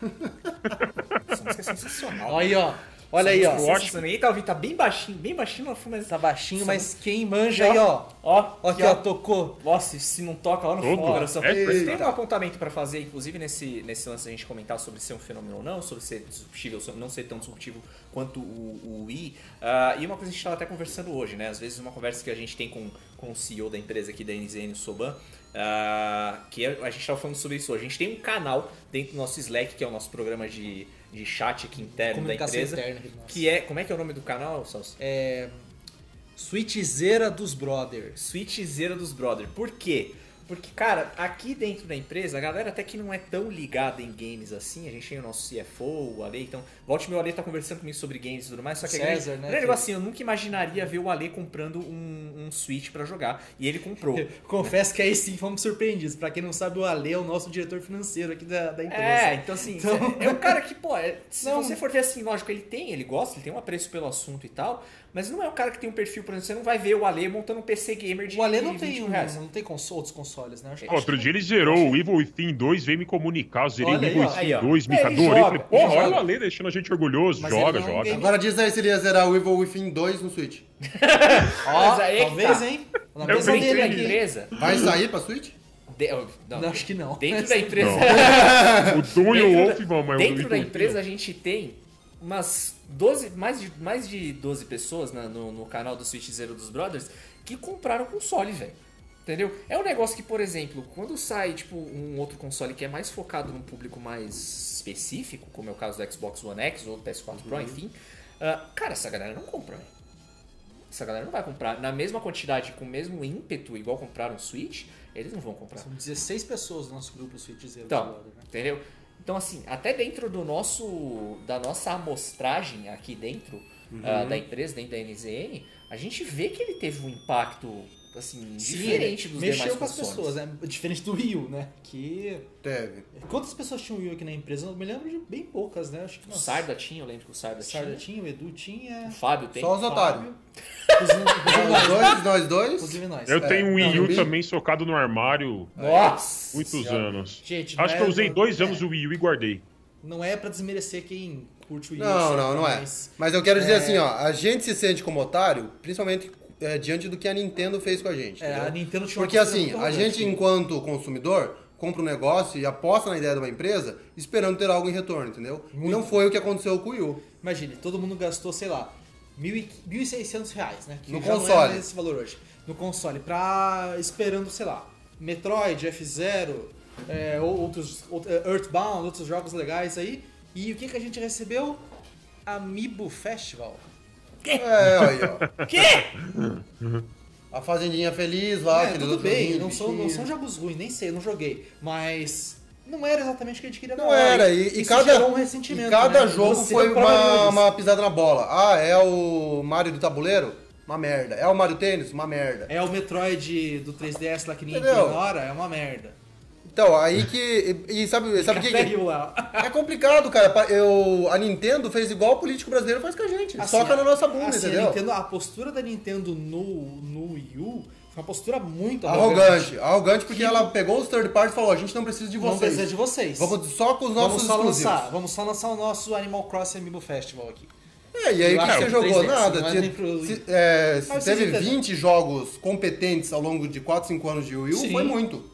Essa música é sensacional. Olha aí, ó. Olha aí, ó. Eu acho- Sensacional. E tá ouvindo, tá bem baixinho, bem baixinho fundo, mas Tá baixinho, mas quem manja aí, ó. Ó, Ó, aqui, ó, tocou. Nossa, se não toca lá no Todo. fundo do coração. É, eita. tem um apontamento pra fazer, inclusive nesse, nesse lance a gente comentar sobre ser um fenômeno ou não, sobre ser disruptível, sobre não ser tão disruptivo quanto o, o Wii. Ah, e uma coisa que a gente estava até conversando hoje, né? Às vezes uma conversa que a gente tem com, com o CEO da empresa aqui da NZN, o Soban, ah, que a gente estava falando sobre isso hoje. A gente tem um canal dentro do nosso Slack, que é o nosso programa de, de chat aqui interno da empresa. interna. Que é. Como é que é o nome do canal, Salso? É. Switchzeira dos Brothers. Switchzeira dos Brother. Por quê? Porque, cara, aqui dentro da empresa, a galera até que não é tão ligada em games assim. A gente tem o nosso CFO, o Ale, então. Volte meu Ale tá conversando comigo sobre games e tudo mais. Só que César, grande, né, grande que- assim, eu nunca imaginaria ver o Ale comprando um, um Switch pra jogar. E ele comprou. Confesso que aí sim fomos surpreendidos. Pra quem não sabe, o Ale é o nosso diretor financeiro aqui da, da empresa. É, então assim, Então- é um cara que, pô, é- se Não. você for ver assim, lógico, ele tem, ele gosta, ele tem um apreço pelo assunto e tal, mas não é um cara que tem um perfil, por exemplo, você não vai ver o Ale montando um PC gamer de O Ale não 20 tem, um, reais. não tem cons- outros consoles, né? Acho, Outro dia ele zerou o Evil Within 2, veio me comunicar. Eu zerei Olha o Evil. Within Aí, ó. 2, me É, adorei. Falei, porra, olha o Ale deixando a gente orgulhoso. Mas joga, joga. game- Agora diz aí se ele ia zerar o Evil Within 2 no Switch. Ó, Mas aí é talvez, tá. hein? Na mesa dele Dentro da aqui. empresa, Vai sair pra Switch? de- não, Não, acho que não. dentro da empresa, O Doom e o Dentro Wolf da- vão, mas o dentro da empresa a gente tem umas 12, mais de, mais de 12 pessoas né, no, no canal do Switch Zero dos Brothers que compraram console, velho. Entendeu? É um negócio que, por exemplo, quando sai tipo um outro console que é mais focado num público mais específico, como é o caso do Xbox One X ou do PS4 Pro, enfim, ah, cara, essa galera não compra, velho. Essa galera não vai comprar na mesma quantidade, com o mesmo ímpeto, igual compraram o Switch, eles não vão comprar. São 16 pessoas no nosso grupo Switchzeira Então, dos Brothers, né? entendeu? Então, assim, até dentro do nosso, da nossa amostragem aqui dentro ah, da empresa, dentro da NZN, a gente vê que ele teve um impacto, assim, diferente dos Mexeu demais com as pessoas, né? Diferente do Wii U, né? Que... Teve. Quantas pessoas tinham Wii U aqui na empresa? Eu me lembro de bem poucas, né? Acho que O não. Sarda tinha, eu lembro que o Sarda, O Sarda tinha. tinha, o Edu tinha... O Fábio tem. Só os otários. Inclusive Nós dois, nós dois. Inclusive nós. Eu É, tenho um Wii U Wii- também socado no armário Nossa! muitos Senhora. anos. Gente, Acho é- que eu usei dois é. anos o Wii U e guardei. Não é pra desmerecer quem curte o Wii U. Não, não, não é. Mas Mas eu quero dizer É. assim, ó, a gente se sente como otário, principalmente é, diante do que a Nintendo fez com a gente. É, a Nintendo tinha Porque assim, muito a gente, enquanto consumidor, compra um negócio e aposta na ideia de uma empresa, esperando ter algo em retorno, entendeu? E não foi o que aconteceu com o Wii U. Imagine, todo mundo gastou, sei lá, e- 1.600 reais, né? Que No é console. mais esse valor hoje. No console. Pra. esperando, sei lá, Metroid, F-Zero, é, outros, out- é, Earthbound, outros jogos legais aí. E o que, que a gente recebeu? Amiibo Festival. É, aí, ó. Quê? A Fazendinha Feliz lá, É, tudo bem, não são, não são jogos ruins, nem sei, eu não joguei. Mas não era exatamente o que a gente queria Não era, e, e cada, um e cada né? jogo Você foi uma, uma pisada na bola. Ah, é o Mario do tabuleiro? Uma merda. É o Mario Tênis? Uma merda. É o Metroid do 3DS lá que ninguém Entendeu? ignora, é uma merda. Então, aí que. E, e sabe, sabe o que, que. É complicado, cara. Eu, a Nintendo fez igual o político brasileiro faz com a gente. Assim, Soca na nossa bunda, assim, a, entendeu? Nintendo, a postura da Nintendo no, no Wii U foi uma postura muito Arrogante. Arrogante porque ela pegou os third parties e falou: a gente não precisa de Não vocês. precisa de vocês. Vamos só com os Vamos nossos só exclusivos. lançar, vamos só lançar o nosso Animal Crossing Amiibo Festival aqui. É, e aí o que você que jogou? 3DS, Nada. não Se- pro- se, é, se teve vocês entenderam. 20 jogos competentes ao longo de 4, 5 anos de Wii U, Sim. foi muito.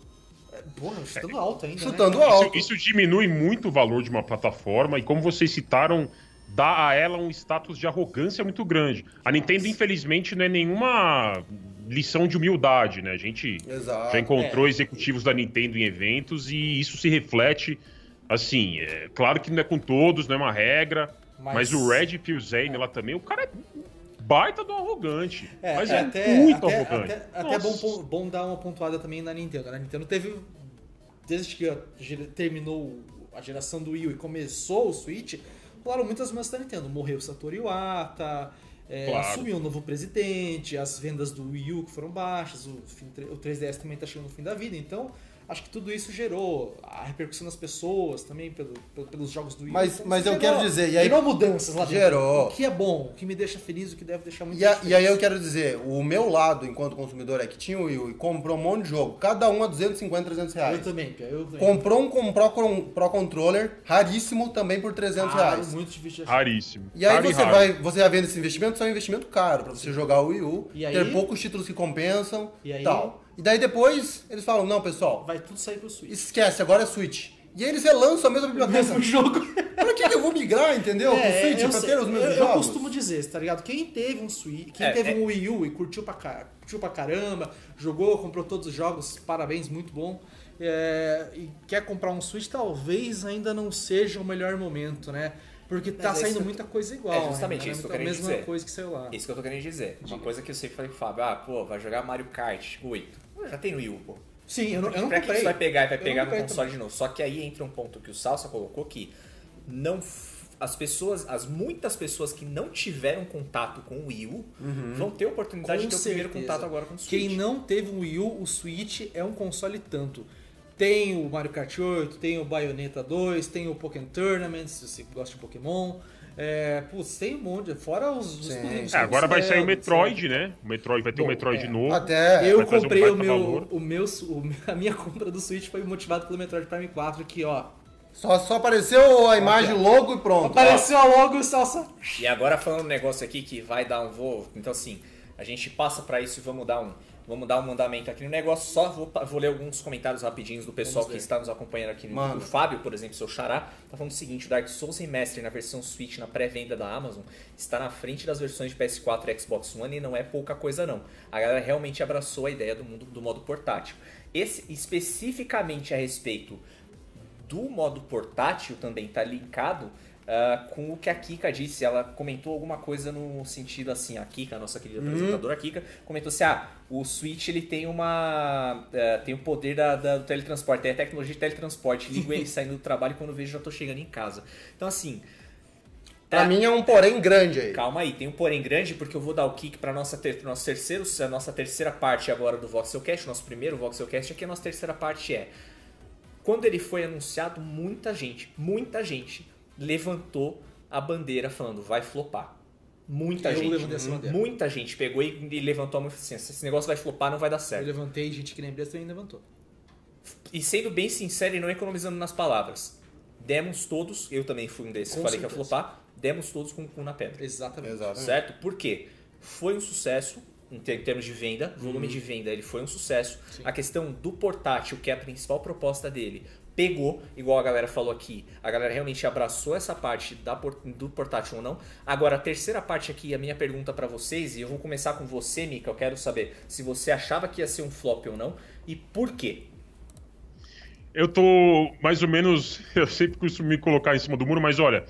Porra, chutando alto ainda. Chutando né? alto. Isso, isso diminui muito o valor de uma plataforma e, como vocês citaram, dá a ela um status de arrogância muito grande. A Nintendo, infelizmente, não é nenhuma lição de humildade, né? A gente Exato. já encontrou É. executivos da Nintendo em eventos e isso se reflete, assim, é, claro que não é com todos, não é uma regra, mas, Mas- o Red Pilzane lá também, o cara é baita do arrogante. É, mas é é, até, muito até, arrogante. Até, até é bom, Nossa. bom dar uma pontuada também na Nintendo. A Nintendo teve, desde que a terminou a geração do Wii U e começou o Switch, rolaram muitas mudanças da Nintendo. Morreu o Satoru Iwata, é, Claro. assumiu um novo presidente, as vendas do Wii U que foram baixas, o, o 3DS também está chegando no fim da vida. Então, acho que tudo isso gerou a repercussão nas pessoas também pelo, pelo- pelos jogos do Wii. Mas- Então, mas eu gerou- quero dizer, e aí- gerou mudanças lá dentro. Gerou. O que é bom, o que me deixa feliz, o que deve deixar muito E, a- e aí eu quero dizer, o meu lado, enquanto consumidor, é que tinha o Wii U e comprou um monte de jogo, cada um a 250, 300 reais. Eu também, eu também. Comprou um com Pro, com Pro Controller, raríssimo, também por 300 Raro, reais. muito difícil. Raríssimo. E aí você raro. vai, você vai vendo esse investimento, só é um investimento caro pra você jogar o Wii U, E aí- ter poucos títulos que compensam E aí- tal. E daí depois eles falam, não, pessoal, Vai tudo sair pro Switch. esquece, agora é Switch. E aí eles relançam a mesma biblioteca. Mesmo jogo. Pra que que eu vou migrar, entendeu? Pro É, Switch, eu, pra sei. ter os mesmos eu, eu jogos? costumo dizer, tá ligado? Quem teve um Switch, quem É, teve é. um Wii U e curtiu pra, ca- curtiu pra caramba, jogou, comprou todos os jogos, parabéns, muito bom. É, e quer comprar um Switch, talvez ainda não seja o melhor momento, né? Porque tá Mas é saindo muita coisa igual. é justamente ainda, isso né? que eu A queria mesma dizer. coisa que saiu lá. Isso que eu tô querendo dizer. Uma coisa que eu sempre falei pro Fábio, ah, pô, vai jogar Mario Kart 8. Pô, já tem no Wii U, pô. Sim, eu não, eu não pra que comprei. você vai pegar e vai pegar no console de novo? Só que aí entra um ponto que o Salsa colocou que não as pessoas, as muitas pessoas que não tiveram contato com o Wii U vão ter a oportunidade Com de ter o primeiro certeza. contato agora com o Switch. Quem não teve um Wii U, o Switch é um console tanto. Tem o Mario Kart 8, tem o Bayonetta 2, tem o Pokémon Tournament, se você gosta de Pokémon. É, putz, tem um monte, fora os, os É, agora vai sair o Metroid, né? O Metroid vai ter o Bom, Metroid é. novo. Até. Eu trazer um comprei o meu, o meu, o- a minha compra do Switch foi motivada pelo Metroid Prime 4, que ó, Só, só apareceu a imagem logo e pronto. apareceu a logo salsa. E agora falando um negócio aqui que vai dar um voo, então assim, a gente passa pra isso e vamos dar um, vamos dar um mandamento aqui no negócio. Só vou, vou ler alguns comentários rapidinhos do pessoal que está nos acompanhando aqui no. O Fábio, por exemplo, seu xará, tá falando o seguinte, o Dark Souls Remaster na versão Switch na pré-venda da Amazon está na frente das versões de PS4 e Xbox One e não é pouca coisa não. A galera realmente abraçou a ideia do mundo do modo portátil. Esse especificamente a respeito do modo portátil também está linkado ah, com o que a Kika disse. Ela comentou alguma coisa no sentido assim, a Kika, a nossa querida apresentadora Kika, comentou assim, ah, o Switch ele tem uma ah, tem o poder da, da- do teletransporte, tem a tecnologia de teletransporte, ligo ele saindo do trabalho e quando vejo já tô chegando em casa. Então assim, Pra mim é um porém grande aí. Calma aí, tem um porém grande porque eu vou dar o kick para nossa ter, nosso terceiro, a nossa terceira parte agora do Voxelcast, nosso primeiro Voxelcast aqui a nossa terceira parte é quando ele foi anunciado, muita gente, muita gente levantou a bandeira falando vai flopar. Muita Eu gente, muita gente pegou e e levantou a mão e falou assim, esse negócio vai flopar, não vai dar Eu certo. levantei, gente que nem Bresta também levantou. E sendo bem sincero e não economizando nas palavras, demos todos, eu também fui um desses, Com falei que ia certeza. flopar, demos todos com o cu na pedra. Exatamente. Exatamente. Certo? Por quê? Foi um sucesso em ter- em termos de venda, volume de venda, ele foi um sucesso. Sim. A questão do portátil, que é a principal proposta dele, pegou, igual a galera falou aqui. A galera realmente abraçou essa parte da do portátil ou não. Agora, a terceira parte aqui, a minha pergunta pra vocês, e eu vou começar com você, Mika, eu quero saber se você achava que ia ser um flop ou não e por quê. eu tô mais ou menos. Eu sempre costumo me colocar em cima do muro, mas olha.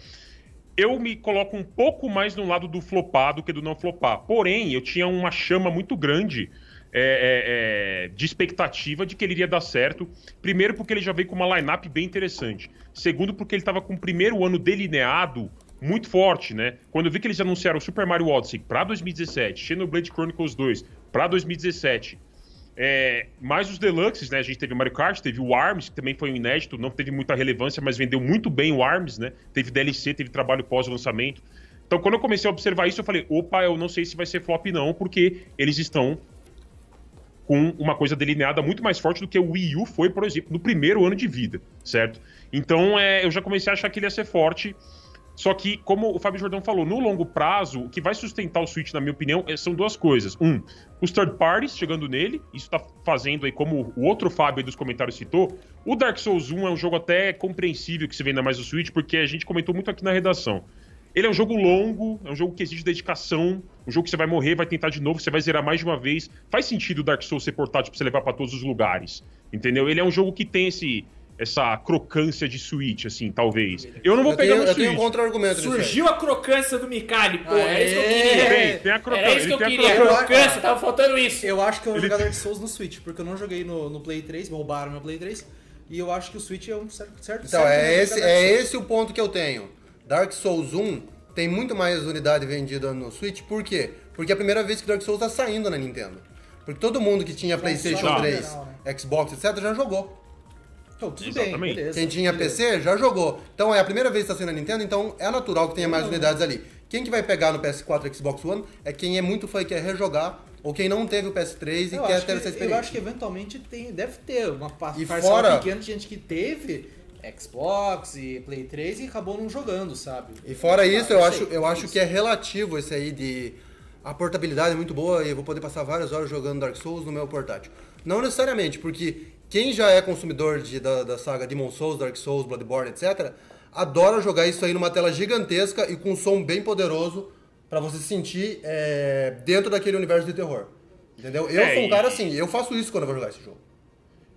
Eu me coloco um pouco mais no lado do flopar do que do não flopar. Porém, eu tinha uma chama muito grande é, é, é, de expectativa de que ele iria dar certo. Primeiro, porque ele já veio com uma lineup bem interessante. Segundo, porque ele estava com o primeiro ano delineado muito forte, né? Quando eu vi que eles anunciaram Super Mario Odyssey para 2017, Xenoblade Chronicles 2 para 2017 é, mais os deluxes, né? A gente teve Mario Kart, teve o ARMS, que também foi um inédito, não teve muita relevância, mas vendeu muito bem o ARMS, né? Teve DLC, teve trabalho pós-lançamento. Então, quando eu comecei a observar isso, eu falei: opa, eu não sei se vai ser flop, não, porque eles estão com uma coisa delineada muito mais forte do que o Wii U foi, por exemplo, no primeiro ano de vida, certo? Então, é, eu já comecei a achar que ele ia ser forte. Só que, como o Fábio Jordão falou, no longo prazo, o que vai sustentar o Switch, na minha opinião, é, são duas coisas. Um, os third parties chegando nele, isso está fazendo aí, como o outro Fábio dos comentários citou, o Dark Souls 1 é um jogo até compreensível que se venda mais no Switch, porque a gente comentou muito aqui na redação. Ele é um jogo longo, é um jogo que exige dedicação, um jogo que você vai morrer, vai tentar de novo, você vai zerar mais de uma vez. Faz sentido o Dark Souls ser portátil pra você levar para todos os lugares, entendeu? Ele é um jogo que tem esse essa crocância de Switch, assim, talvez. Eu não vou eu pegar tenho, no eu Switch. tenho um contra-argumento. Surgiu a crocância do Mikali, pô. Ah, é isso que eu é. queria. Tem, tem a crocância. Era isso que eu tem a queria. crocância. Tava faltando isso. Eu acho que eu vou jogar Dark Souls no Switch, porque eu não joguei no, no Play 3, roubaram meu Play 3, e eu acho que o Switch é um certo certo Então, certo é esse, é esse o ponto que eu tenho. Dark Souls 1 tem muito mais unidade vendida no Switch, por quê? Porque é a primeira vez que Dark Souls tá saindo na Nintendo. Porque todo mundo que tinha PlayStation Tá. 3, geral, Xbox, etc., já jogou. Então, tudo Exatamente. bem, beleza. Quem tinha beleza. PC já jogou. Então é a primeira vez que está sendo na Nintendo, então é natural que tenha mais unidades ali. Quem que vai pegar no PS4 e Xbox One é quem é muito fã e quer rejogar, ou quem não teve o PS3 e Eu quer acho, ter essa que, eu experiência. acho que eventualmente tem, deve ter uma pa- parcela fora- pequena de gente que teve Xbox e Play 3 e acabou não jogando, sabe? E fora isso, eu não acho, sei, eu acho isso. que é relativo esse aí de. A portabilidade é muito boa e eu vou poder passar várias horas jogando Dark Souls no meu portátil. Não necessariamente, porque quem já é consumidor de, da, da saga Demon Souls, Dark Souls, Bloodborne, etc., adora jogar isso aí numa tela gigantesca e com um som bem poderoso pra você se sentir é, dentro daquele universo de terror. Entendeu? Eu É, sou um cara assim, eu faço isso quando eu vou jogar esse jogo.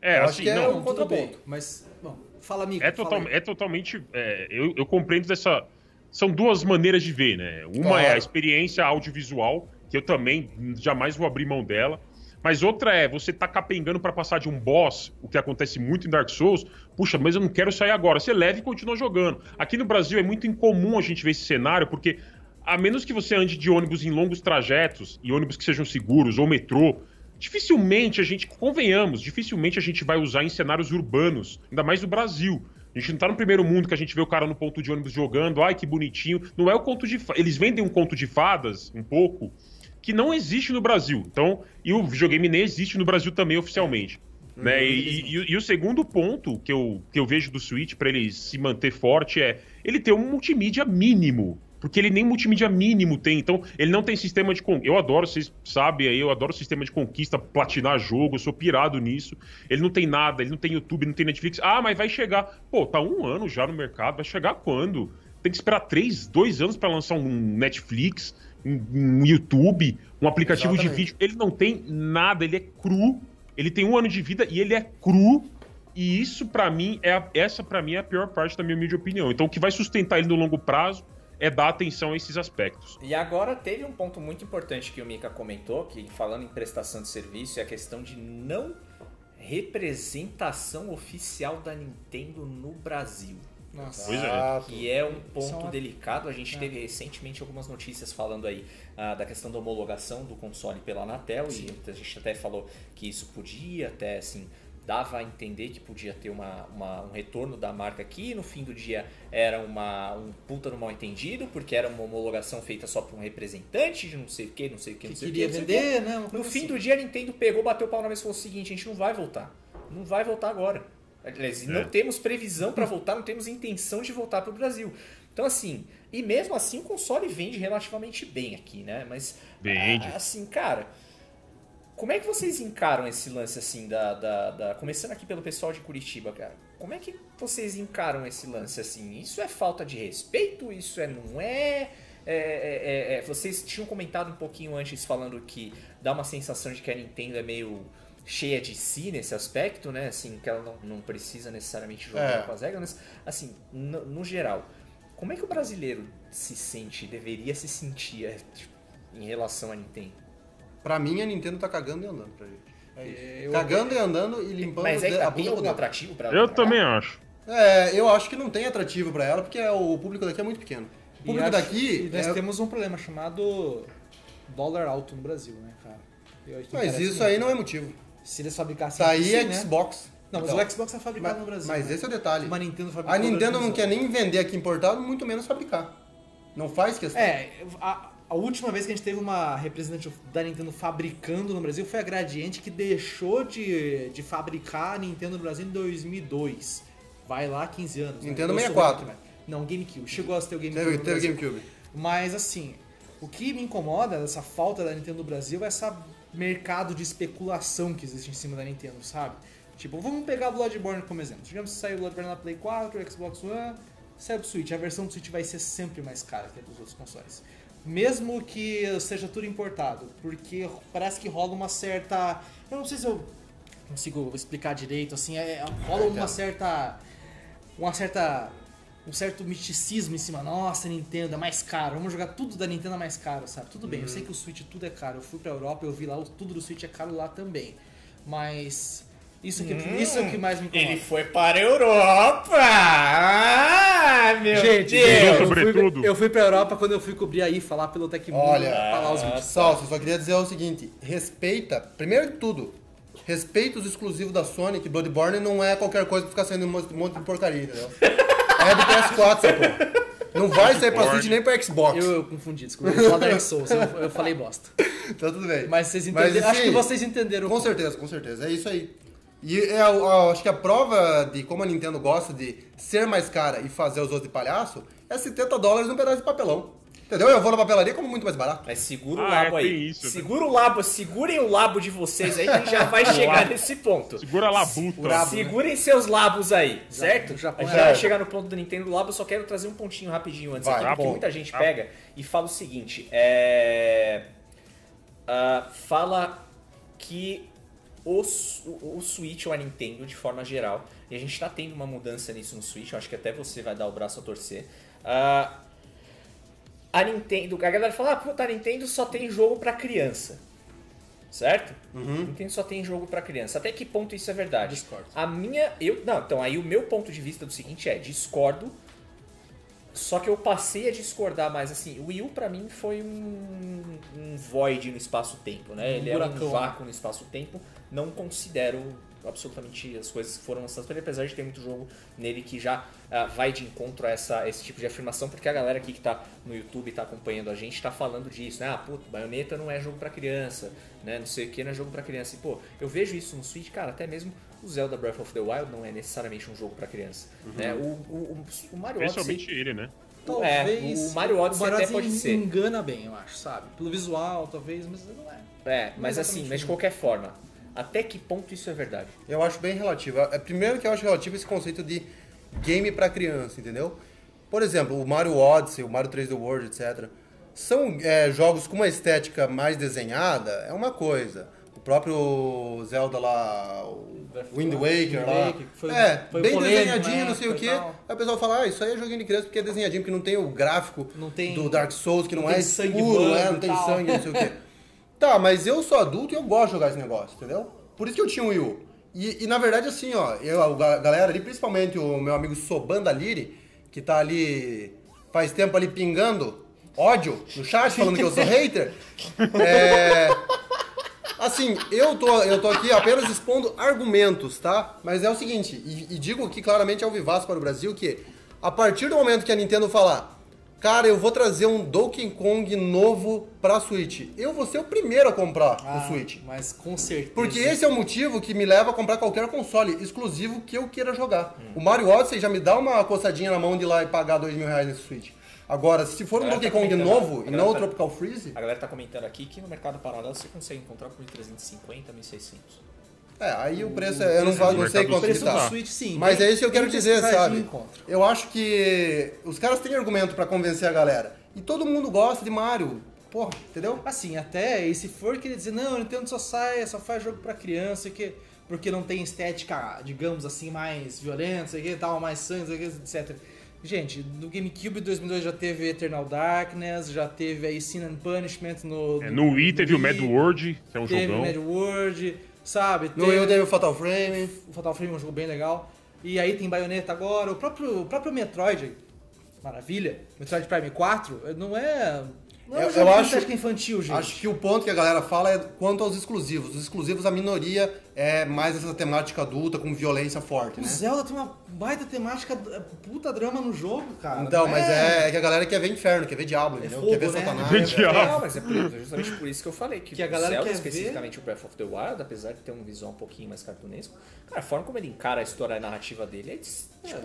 É, Eu acho assim, que é não. um- contraponto. bem, mas, bom, fala, amigo. É, total, é totalmente. é, eu, eu compreendo dessa. São duas maneiras de ver, né? Uma é a Claro. experiência audiovisual, que eu também jamais vou abrir mão dela. Mas outra é você tá capengando pra passar de um boss, o que acontece muito em Dark Souls. Puxa, mas eu não quero sair agora. Você leva e continua jogando. Aqui no Brasil é muito incomum a gente ver esse cenário, porque a menos que você ande de ônibus em longos trajetos, e ônibus que sejam seguros, ou metrô, dificilmente a gente, convenhamos, dificilmente a gente vai usar em cenários urbanos, ainda mais no Brasil. A gente não tá no primeiro mundo que a gente vê o cara no ponto de ônibus jogando, ai que bonitinho. Não é o conto de fadas. Eles vendem um conto de fadas, um pouco, que não existe no Brasil. Então, e o videogame nem existe no Brasil também oficialmente. Né? E, e- e o segundo ponto que eu, que eu vejo do Switch para ele se manter forte é ele ter um multimídia mínimo. Porque ele nem multimídia mínimo tem. Então, ele não tem sistema de. con- Eu adoro, vocês sabem aí, eu adoro sistema de conquista, platinar jogo, eu sou pirado nisso. Ele não tem nada, ele não tem YouTube, não tem Netflix. Ah, mas vai chegar. Pô, tá um ano já no mercado, vai chegar quando? Tem que esperar três, dois anos para lançar um Netflix, um, um YouTube, um aplicativo de Exatamente. vídeo. Ele não tem nada, ele é cru. Ele tem um ano de vida e ele é cru. E isso, pra mim, é a- essa para mim é a pior parte da minha humilde opinião. Então, o que vai sustentar ele no longo prazo é dar atenção a esses aspectos. E agora teve um ponto muito importante que o Mika comentou, que falando em prestação de serviço, é a questão de não representação oficial da Nintendo no Brasil. Nossa. Pois é. Exato. Que é um é ponto delicado. A gente É. teve recentemente algumas notícias falando aí ah, da questão da homologação do console pela Anatel. E a gente até falou que isso podia, até assim, dava a entender que podia ter uma, uma- um retorno da marca aqui. No fim do dia era uma, um puta no mal entendido, porque era uma homologação feita só por um representante de não sei o que, não sei o que, Que não sei o queria que. não quê. vender, né? No coisa fim assim. do dia, a Nintendo pegou, bateu o pau na mesa e falou o seguinte: a gente não vai voltar. Não vai voltar agora. Aliás, não É. temos previsão para voltar, não temos intenção de voltar para o Brasil. Então, assim, e mesmo assim o console vende relativamente bem aqui, né? Mas, Vende. assim, cara, como é que vocês encaram esse lance, assim, da, da, da- Começando aqui pelo pessoal de Curitiba, cara. Como é que vocês encaram esse lance, assim? Isso é falta de respeito? Isso é não é? É, é, é, é, vocês tinham comentado um pouquinho antes falando que dá uma sensação de que a Nintendo é meio cheia de si nesse aspecto, né? Assim, que ela não, não precisa necessariamente jogar É. com as regras, mas assim, no, no geral, como é que o brasileiro se sente, deveria se sentir é, tipo, em relação à Nintendo? Pra mim, a Nintendo tá cagando e andando pra gente. É isso. Eu- cagando e andando e limpando Mas aí a tá, tem do algum atrativo pra Eu pra cá? também acho. É, eu acho que não tem atrativo pra ela, porque o público daqui é muito pequeno. O E público acho- daqui. E nós é- temos um problema chamado dólar alto no Brasil, né, cara? Eu- que Mas isso muito. aí não é motivo. Se eles fabricassem Isso aí aqui, é né? Xbox. Não, mas Então, o Xbox é fabricado mas, no Brasil. mas né? esse é o detalhe. Uma Nintendo A Nintendo não quer nem vender aqui importado, muito menos fabricar. Não faz questão. É, a, a última vez que a gente teve uma representante da Nintendo fabricando no Brasil foi a Gradiente, que deixou de, de fabricar a Nintendo no Brasil em 2002. Vai lá 15 anos. né? Nintendo sou 64. muito velho. Não, GameCube. Chegou a ter o GameCube. Teve, teve. GameCube. Mas assim, o que me incomoda dessa falta da Nintendo no Brasil é esse mercado de especulação que existe em cima da Nintendo, sabe? Tipo, vamos pegar Bloodborne como exemplo. Digamos que saiu Bloodborne na Play 4, Xbox One, saiu pro Switch. A versão do Switch vai ser sempre mais cara que a dos outros consoles. Mesmo que seja tudo importado, porque parece que rola uma certa. Eu não sei se eu consigo explicar direito, assim, é, rola uma certa. Uma certa um certo misticismo em cima. Nossa, Nintendo é mais caro. Vamos jogar tudo da Nintendo é mais caro, sabe? Tudo bem, eu sei que o Switch tudo é caro. Eu fui pra Europa, eu vi lá, o- tudo do Switch é caro lá também. Mas isso, que, isso é o que mais me incomoda. Ele foi para a Europa! Ah, meu Gente, Deus! eu, Sobretudo. fui, eu fui pra Europa quando eu fui cobrir aí, falar pelo Tecmundo, Olha, falar os vídeos. Salso, eu só queria dizer o seguinte: respeita, primeiro de tudo, respeita os exclusivos da Sony, que Bloodborne não é qualquer coisa pra ficar saindo um monte um monte de porcaria, entendeu? É do PS4, sacou? Não vai sair pra Switch nem pra Xbox. Eu, eu confundi, desculpa. Eu Dark Souls, eu, eu falei bosta. Então tudo bem. Mas vocês entenderam. acho assim, que vocês entenderam. Com certeza, com certeza. É isso aí. E é, acho que a prova de como a Nintendo gosta de ser mais cara e fazer os outros de palhaço é 70 dólares num pedaço de papelão. Entendeu? Eu vou na papelaria como muito mais barato. Mas segura o Ah, labo é, aí. isso, né? Segura o labo, segurem o labo de vocês aí que já vai chegar nesse ponto. Segura a labuta. Segurem seus labos aí, certo? é gente vai labo. chegar no ponto do Nintendo Labo, eu só quero trazer um pontinho rapidinho antes Vai, aqui, tá porque bom. muita gente Tá. pega e fala o seguinte, é... ah, fala que o, o, o Switch ou a Nintendo, de forma geral, e a gente tá tendo uma mudança nisso no Switch, eu acho que até você vai dar o braço a torcer, ah, a Nintendo, a galera fala, ah, puta, a Nintendo só tem jogo pra criança. Certo? Nintendo só tem jogo pra criança. Até que ponto isso é verdade? Discordo. A minha. Eu, não, então aí o meu ponto de vista do seguinte é: discordo. Só que eu passei a discordar mais assim. O Wii U pra mim foi um, um void no espaço-tempo, né? Um Ele era um buracão, vácuo no espaço-tempo. Não considero absolutamente as coisas que foram lançadas pra ele, apesar de ter muito jogo nele que já ah, vai de encontro a essa, esse tipo de afirmação, porque a galera aqui que tá no YouTube e tá acompanhando a gente tá falando disso, né? Ah, puto, baioneta não é jogo pra criança, né? Não sei o que não é jogo pra criança. E, pô, eu vejo isso no Switch, cara, até mesmo o Zelda Breath of the Wild não é necessariamente um jogo pra criança, né? O, o, o, o Mario Odyssey... Principalmente ele, né? Talvez. É, o Mario Odyssey até pode ser. engana bem, eu acho, sabe? Pelo visual, talvez, mas não é. É, mas assim, exatamente mas de qualquer forma, até que ponto isso é verdade? Eu acho bem relativo. É, primeiro que eu acho relativo esse conceito de game pra criança, entendeu? Por exemplo, o Mario Odyssey, o Mario 3D World, etc. São é, jogos com uma estética mais desenhada, é uma coisa. O próprio Zelda lá, o Wind Waker Wind lá. Foi- é, foi bem polêmico, desenhadinho, né? não sei o Foi quê. tal. Aí o pessoal fala, ah, isso aí é joguinho de criança porque é desenhadinho, porque não tem o gráfico Não tem- do Dark Souls, que não, não é escuro, é, não tem sangue, não sei o quê. Tá, mas eu sou adulto e eu gosto de jogar esse negócio, entendeu? Por isso que eu tinha um Wii U. E, e, na verdade, assim, ó, eu, a ga- galera ali, principalmente o meu amigo Sobanda Liri, que tá ali faz tempo ali pingando ódio no chat, falando que eu sou hater. É. Assim, eu tô, eu tô aqui apenas expondo argumentos, tá? Mas é o seguinte, e, e digo aqui claramente ao vivaço para o Brasil que a partir do momento que a Nintendo falar, cara, eu vou trazer um Donkey Kong novo pra Switch, eu vou ser o primeiro a comprar Ah, o Switch. Mas com certeza. Porque esse é o motivo que me leva a comprar qualquer console exclusivo que eu queira jogar. O Mario Odyssey já me dá uma coçadinha na mão de ir lá e pagar dois mil reais nesse Switch. Agora, se for um Galera Donkey tá Kong novo e não o tá- Tropical Freeze, A galera tá comentando aqui que no mercado paralelo você consegue encontrar por 350, 1600. É, aí o preço é, eu não, falo- não sei quanto O preço tá. Switch, sim. Mas tem- é isso que eu quero dizer, sabe? Eu acho que os caras têm argumento pra convencer a galera. E todo mundo gosta de Mario. porra, entendeu? Assim, até, e se for querer dizer, não, o Nintendo só sai, só faz jogo pra criança, que, porque não tem estética, digamos assim, mais violenta, sei que, tal, mais sangue, sei que, etc. Gente, no GameCube 2002 já teve Eternal Darkness, já teve aí Sin and Punishment no... É, no Wii teve o Mad World, que é um teve jogão. Mad World, sabe? No Wii U teve o Fatal Frame. O Fatal Frame é um jogo bem legal. E aí tem Bayonetta agora, o próprio, o próprio Metroid, maravilha, Metroid Prime 4, não é... Não é Eu- jogo eu acho- estética infantil, gente. Acho que o ponto que a galera fala é quanto aos exclusivos. Os exclusivos, a minoria é mais essa temática adulta, com violência forte, O né? Zelda tem uma baita temática, puta drama no jogo, cara. Então, Não mas é, é que a galera quer ver inferno, quer ver diabo, entendeu? fogo, quer ver né? Satanás. Ver diabo. Não, mas é por- justamente por isso que eu falei que, Que a o galera Zelda, quer especificamente o Breath of the Wild, apesar de ter um visual um pouquinho mais cartunesco, cara, a forma como ele encara a história e a narrativa dele é, tipo,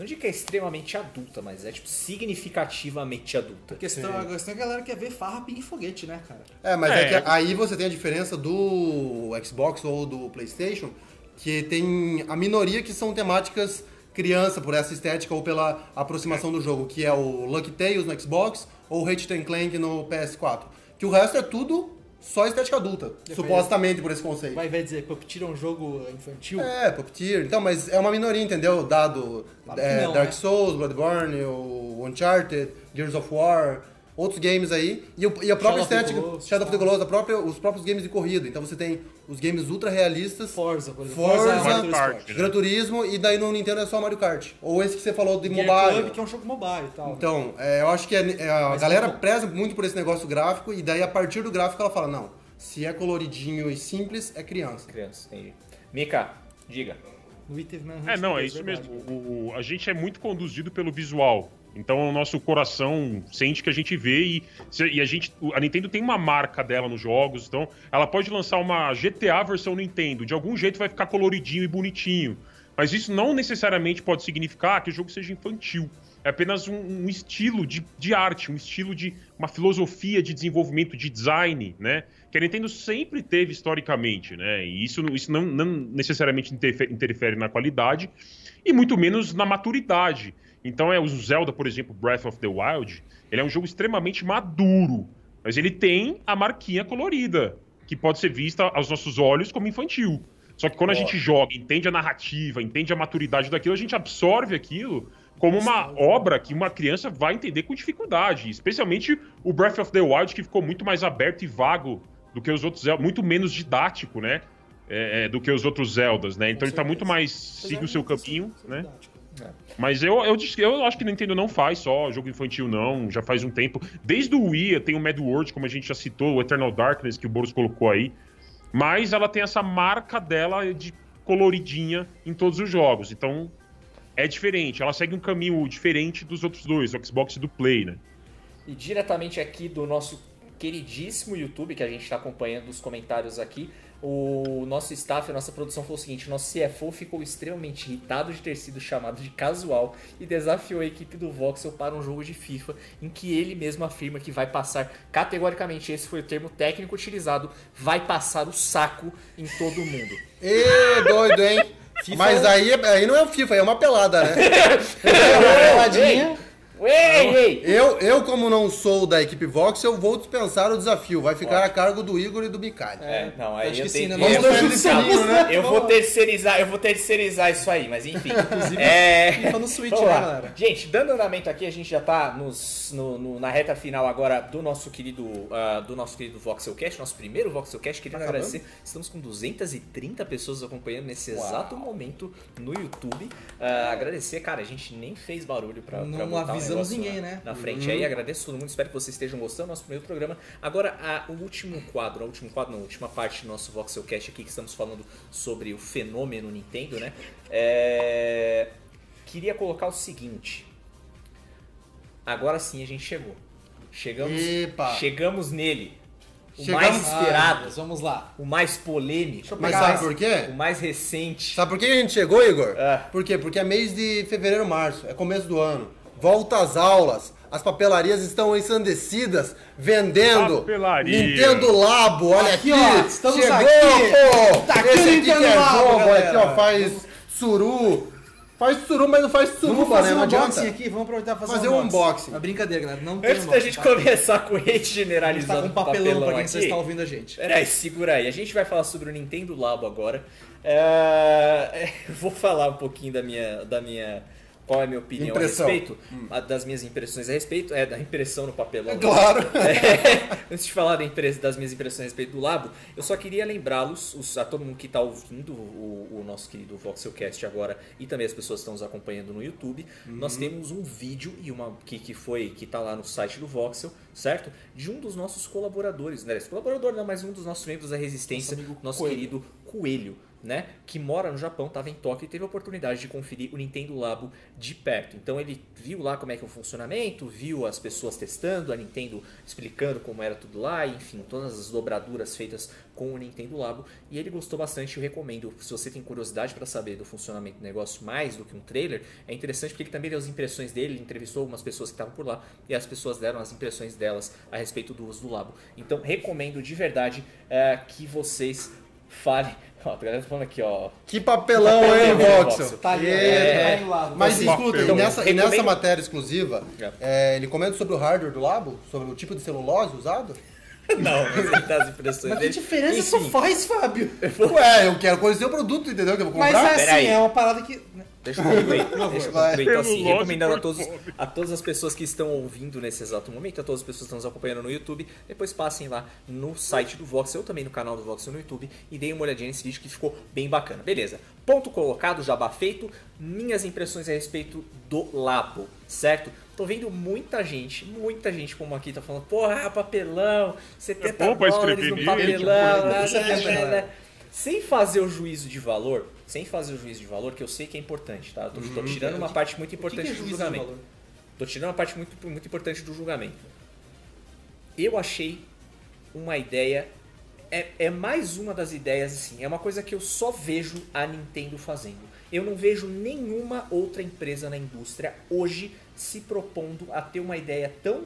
não digo que é extremamente adulta, mas é tipo significativamente adulta. A questão, a questão é que a galera quer ver farra, pingue e foguete, né, cara? É, mas é. É. que aí você tem a diferença do Xbox ou do PlayStation, que tem a minoria que são temáticas criança, por essa estética ou pela aproximação do jogo, que é o Lucky Tales no Xbox ou Ratchet Clank no PS4. Que o resto é tudo só estética adulta, supostamente por esse conceito. Vai, vai dizer, Puppeteer é um jogo infantil? É, Puppeteer. Então, mas é uma minoria, entendeu? Dado Claro é, não, Dark né? Souls, Bloodborne, o Uncharted, Gears of War, outros games aí. E, o- e a própria Shadow of the estética, Colossus, Shadow of the tá. Colossus, a própria, os próprios games de corrida. Então você tem os games ultra realistas, Forza, por exemplo. Forza, Motorsport. Kart, né? Gran Turismo, e daí no Nintendo é só Mario Kart. Ou esse que você falou de Gear mobile. Club, que é um jogo mobile e tal. Então, é, eu acho que é- é, a Mas galera é bom. preza muito por esse negócio gráfico, e daí a partir do gráfico ela fala, não, se é coloridinho e simples, é criança. Criança, entendi. Mika, diga. É, não, é 2, isso mesmo. O, o- a gente é muito conduzido pelo visual. Então o nosso coração sente que a gente vê e, e a gente. A Nintendo tem uma marca dela nos jogos, então ela pode lançar uma GTA versão Nintendo. De algum jeito vai ficar coloridinho e bonitinho. Mas isso não necessariamente pode significar que o jogo seja infantil. É apenas um, um estilo de, de arte, um estilo de. uma filosofia de desenvolvimento de design, né? Que a Nintendo sempre teve historicamente, né? E isso, não- isso não, não necessariamente interfe- interfere na qualidade e muito menos na maturidade. Então é o Zelda, por exemplo, Breath of the Wild, ele é um jogo extremamente maduro, mas ele tem a marquinha colorida, que pode ser vista aos nossos olhos como infantil. Só que quando a gente joga, entende a narrativa, entende a maturidade daquilo, a gente absorve aquilo como uma obra que uma criança vai entender com dificuldade. Especialmente o Breath of the Wild, que ficou muito mais aberto e vago do que os outros muito menos didático, né? É, é, do que os outros Zeldas, né? Então ele tá muito mais siga o seu caminho, né? Mas eu, eu, eu acho que Nintendo não faz só jogo infantil, não. Já faz um tempo. Desde o Wii tem o Mad World, como a gente já citou, o Eternal Darkness, que o Boros colocou aí. Mas ela tem essa marca dela de coloridinha em todos os jogos. Então é diferente. Ela segue um caminho diferente dos outros dois, do Xbox e do Play, né? E diretamente aqui do nosso queridíssimo YouTube, que a gente está acompanhando os comentários aqui, o nosso staff, a nossa produção falou o seguinte: nosso CFO ficou extremamente irritado de ter sido chamado de casual e desafiou a equipe do Voxel para um jogo de FIFA em que ele mesmo afirma que vai passar, categoricamente, esse foi o termo técnico utilizado, vai passar o saco em todo mundo. Ê, doido, hein? Mas aí, aí não é o FIFA, aí é uma pelada, né? Peladinha. Ei, ei! Eu, eu, como não sou da equipe Vox, eu vou dispensar o desafio. Vai ficar a cargo do Igor e do Bicalho. É, não, aí Acho eu que tenho sim, né? que- Vamos eu- ele caminho, né? Eu vou terceirizar, eu vou terceirizar isso aí, mas enfim. é... FIFA no Switch, né, lá. galera? Gente, dando andamento aqui, a gente já tá nos, no- no- na reta final agora do nosso querido ah, do nosso querido Voxelcast, nosso primeiro Voxelcast. Queria Tá acabando? agradecer. Estamos com 230 pessoas acompanhando nesse exato momento no YouTube. Ah, agradecer, cara, a gente nem fez barulho pra, Não pra botar avisamos ninguém, na- né? Na frente aí, agradeço todo mundo, espero que vocês estejam gostando do nosso primeiro programa. Agora, a- o último quadro, a último quadro, não, a última parte do nosso Voxelcast aqui, que estamos falando sobre o fenômeno Nintendo, né? É, Queria colocar o seguinte. Agora sim a gente chegou. Chegamos, Epa. chegamos nele. O Chegamos- mais esperado, Ah, vamos lá. o mais polêmico, Mas sabe por quê? o mais recente. Sabe por que a gente chegou, Igor? Ah. Por quê? Porque é mês de fevereiro, março, é começo do ano. Volta às aulas, as papelarias estão ensandecidas, vendendo Papelaria. Nintendo Labo, olha aqui, Aqui, ó, estamos chegou, aqui, pô! tacando Esse aqui que Nintendo é Labo, jogo, olha aqui, ó, faz suru. Faz suruba, mas não faz Vamos suruba, fazer né? um Não adianta. unboxing aqui, vamos aproveitar fazer, Fazer um um unboxing. É brincadeira, galera. Não tem Antes da gente tá? começar com o hate A gente tá generalizando com um papelão, papelão pra quem aqui, você está ouvindo a gente. Peraí, segura aí. A gente vai falar sobre o Nintendo Labo agora. É, eu vou falar um pouquinho da minha, da minha qual é a minha opinião Impressão. a respeito, a- das minhas impressões a respeito, é da impressão no papelão. Claro. É, antes de falar das minhas impressões a respeito do Labo, eu só queria lembrá-los, os- a todo mundo que está ouvindo o, o nosso querido Voxelcast agora e também as pessoas que estão nos acompanhando no YouTube, nós temos um vídeo e uma que, que foi que está lá no site do Voxel, certo? De um dos nossos colaboradores, né? Esse colaborador não, mas um dos nossos membros da Resistência, Nosso nosso Coelho. querido Coelho. Né, que mora no Japão, estava em Tóquio e teve a oportunidade de conferir o Nintendo Labo de perto. Então ele viu lá como é que é o funcionamento, viu as pessoas testando, a Nintendo explicando como era tudo lá, enfim, todas as dobraduras feitas com o Nintendo Labo e ele gostou bastante. Eu recomendo, se você tem curiosidade para saber do funcionamento do negócio mais do que um trailer, é interessante porque ele também deu as impressões dele, ele entrevistou algumas pessoas que estavam por lá e as pessoas deram as impressões delas a respeito do uso do Labo. Então recomendo de verdade eh, que vocês falem. Ó, a galera tá falando aqui, ó. Que papelão, Papelão, hein, Voxel. Voxel? Tá ali, é, tá aí do lado. Mas escuta, papel. e nessa, e nessa Recomendo- matéria exclusiva, É. é, ele comenta sobre o hardware do Labo? Sobre o tipo de celulose usado? Não, mas ele dá as impressões Mas que diferença isso Enfim, faz, Fábio? Ué, eu quero conhecer o produto, entendeu? Que eu vou Mas comprar. é assim, é uma parada que... Deixa eu concluir. Deixa eu concluir. Então, assim, recomendando a, todos, a todas as pessoas que estão ouvindo nesse exato momento, a todas as pessoas que estão nos acompanhando no YouTube, depois passem lá no site do Voxel, também no canal do Voxel no YouTube, e deem uma olhadinha nesse vídeo que ficou bem bacana. Beleza. Ponto colocado, jabá feito. Minhas impressões a respeito do Labo, certo? Tô vendo muita gente, muita gente como aqui tá falando, porra, papelão, 70 É bom pra dólares escrever no papelão, né, é né, bem né, né. Sem fazer o juízo de valor, sem fazer o juízo de valor, que eu sei que é importante, tá? Eu tô, tô tirando uma parte muito O que que importante é do julgamento. Tô tirando uma parte muito, muito importante do julgamento. Eu achei uma ideia. É, é mais uma das ideias, assim. É uma coisa que eu só vejo a Nintendo fazendo. Eu não vejo nenhuma outra empresa na indústria hoje se propondo a ter uma ideia tão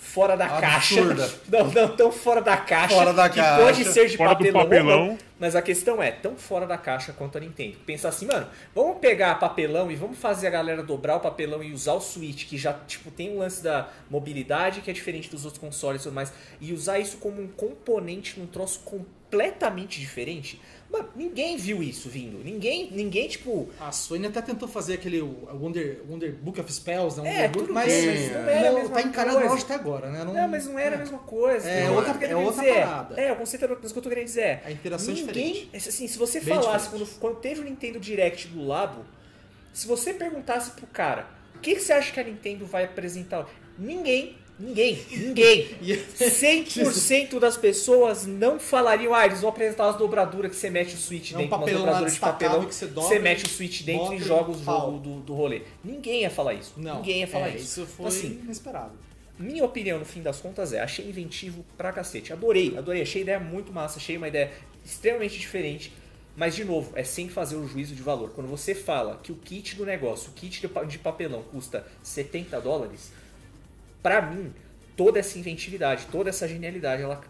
fora da Absurda. caixa. Não, não, tão fora da caixa. Fora da que caixa. pode ser de Fora papelão, papelão. não. Mas a questão é, tão fora da caixa quanto a Nintendo. Pensar assim, mano, vamos pegar papelão e vamos fazer a galera dobrar o papelão e usar o Switch, que já, tipo, tem um lance da mobilidade que é diferente dos outros consoles e tudo mais, e usar isso como um componente num troço completamente diferente. Mano, ninguém viu isso vindo. Ninguém, ninguém, tipo, A Sony até tentou fazer aquele Wonder, Wonder Book of Spells, né? É, Wonder Book, tudo mas bem, não era a não, tá hoje até agora, né? Não, mas não era a mesma coisa. É entendeu? outra- é outra dizer parada. É, o conceito era mas o que eu tô querendo dizer é. A interação é ninguém, diferente. Assim, se você Bem falasse, quando, quando teve o Nintendo Direct do Labo, se você perguntasse pro cara, o que, que você acha que a Nintendo vai apresentar? Ninguém, ninguém, ninguém. E- 100% das pessoas não falariam, ah, eles vão apresentar as dobraduras que você mete o Switch É um dentro, umas papelão lá dobraduras de papelão que você dobra você mete o Switch dentro e joga os pau. jogos do, do rolê. Ninguém ia falar isso. Não, Ninguém ia falar é, isso. Isso foi Então, assim, inesperado. minha opinião, no fim das contas, é: achei inventivo pra cacete. Adorei, adorei. Achei a ideia muito massa, achei uma ideia extremamente diferente. Mas, de novo, é sem fazer o juízo de valor. Quando você fala que o kit do negócio, o kit de papelão custa 70 dólares, pra mim, toda essa inventividade, toda essa genialidade, ela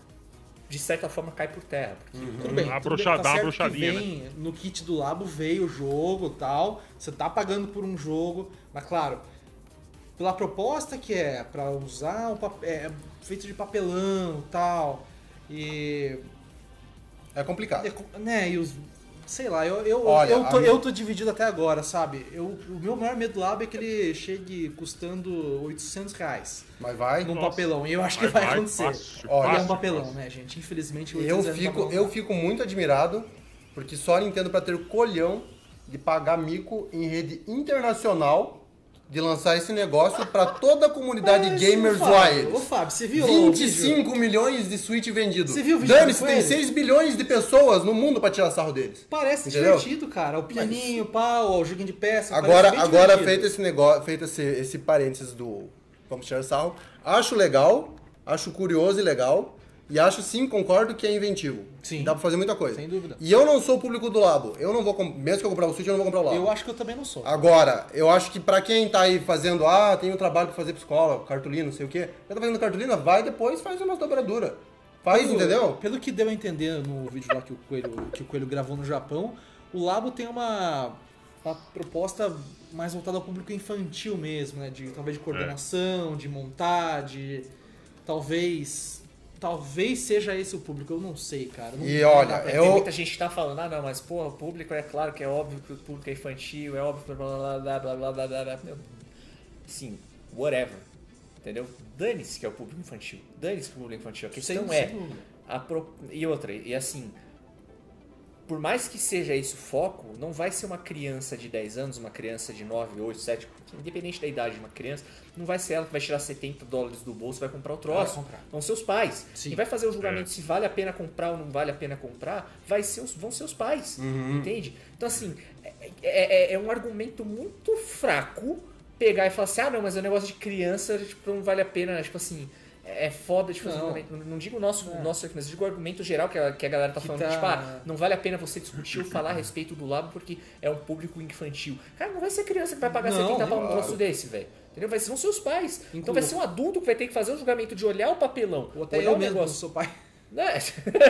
de certa forma cai por terra. Porque Tudo bem, Dá uma tudo bem, tá certo vem, No kit do Labo veio o jogo e tal. Você tá pagando por um jogo, mas claro, pela proposta que é pra usar um papel é, feito de papelão e tal. E. É complicado. Né, e os. Sei lá, eu, eu, Olha, eu, tô, a- eu tô dividido até agora, sabe? Eu, o meu maior medo do Labo é que ele chegue custando 800 reais Mas vai. num Nossa. papelão. E eu acho que vai, acontecer. fácil, Olha, Ele é um fácil, papelão, fácil. né, gente? Infelizmente, Eu 800 reais no fico, eu fico muito admirado, porque só a Nintendo pra ter o colhão de pagar mico em rede internacional de lançar esse negócio pra toda a comunidade Mas, gamers Fábio, Ô. Fábio, você viu o vídeo? 25 milhões de Switch vendidos. Você viu o vídeo Dane-se, tem Coelho? 6 bilhões de pessoas no mundo pra tirar sarro deles. Parece Entendeu? divertido, cara. O pianinho, pau, o joguinho de peça. Agora, agora divertido. feito esse negócio, feito esse, esse parênteses do vamos tirar sarro, acho legal, acho curioso e legal, e acho sim, concordo que é inventivo. Sim. Dá pra fazer muita coisa. Sem dúvida. E eu não sou o público do lado. Eu não vou, mesmo que eu comprar o Switch, eu não vou comprar o lado. Eu acho que eu também não sou. Agora, eu acho que pra quem tá aí fazendo, ah, tem um trabalho pra fazer pra escola, cartolina, não sei o quê. Já tá fazendo cartolina, vai depois faz umas dobraduras. Faz, Pelo- entendeu? Pelo que deu a entender no vídeo lá que o Coelho, que o Coelho gravou no Japão, o Labo tem uma uma proposta mais voltada ao público infantil mesmo, né? De talvez de coordenação, de montar, de talvez Talvez seja esse o público, eu não sei, cara. Não e olha, eu... muita gente tá falando, ah não, mas porra, o público é claro que é óbvio que o público é infantil, é óbvio que blá blá blá blá blá blá blá. blá. Sim, whatever. Entendeu? Dane-se que é o público infantil. Dane-se que é o público infantil. A questão Sem é. A pro... E outra, e assim, por mais que seja esse o foco, não vai ser uma criança de 10 anos, uma criança de 9, 8, 7, independente da idade de uma criança, não vai ser ela que vai tirar 70 dólares do bolso e vai comprar o troço. Vai comprar. Vão ser os pais. Sim. E vai fazer o julgamento se vale a pena comprar ou não vale a pena comprar, vai ser os, vão ser os pais. Entende? Então, assim, é, é- é- é um argumento muito fraco pegar e falar assim: ah, não, mas é um negócio de criança, tipo, não vale a pena, tipo assim. É foda de fazer Não. um argumento. Não digo o nosso, É. nosso, mas digo o argumento geral que a, que a galera tá Que falando. tá- Tipo, ah, não vale a pena você discutir ou falar a respeito do labo porque é um público infantil. Cara, não vai ser criança que vai pagar Não, 70 pau num troço desse, velho. Entendeu? Vai ser, os pais. Então Inclu- vai ser um adulto que vai ter que fazer o julgamento de olhar o papelão. Ou até olhar eu o mesmo, negócio. sou pai. Né?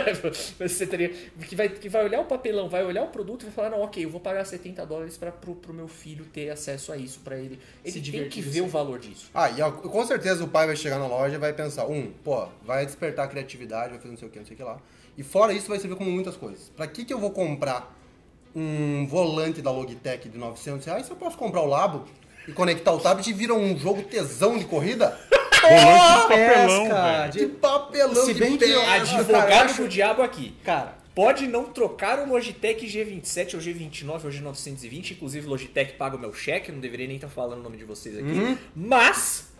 Você teria. Que vai, que vai olhar o papelão, vai olhar o produto e vai falar, não, ok, eu vou pagar 70 dólares para pro, pro meu filho ter acesso a isso, para ele. Ele Se tem que ver isso o valor disso. Ah, e ó, com certeza o pai vai chegar na loja e vai pensar, um, pô, vai despertar a criatividade, vai fazer não sei o que, não sei o que lá. E fora isso vai servir como muitas coisas. Pra que que eu vou comprar um volante da Logitech de 900 reais se eu posso comprar o Labo e conectar o tablet e vira um jogo tesão de corrida? Volante de papelão, velho. De papelão Se de bem que Advogado cara. do diabo aqui. Cara, Pode não trocar o Logitech G27 ou G29 ou G920, inclusive o Logitech paga o meu cheque, não deveria nem estar falando o nome de vocês aqui. Uhum. Mas,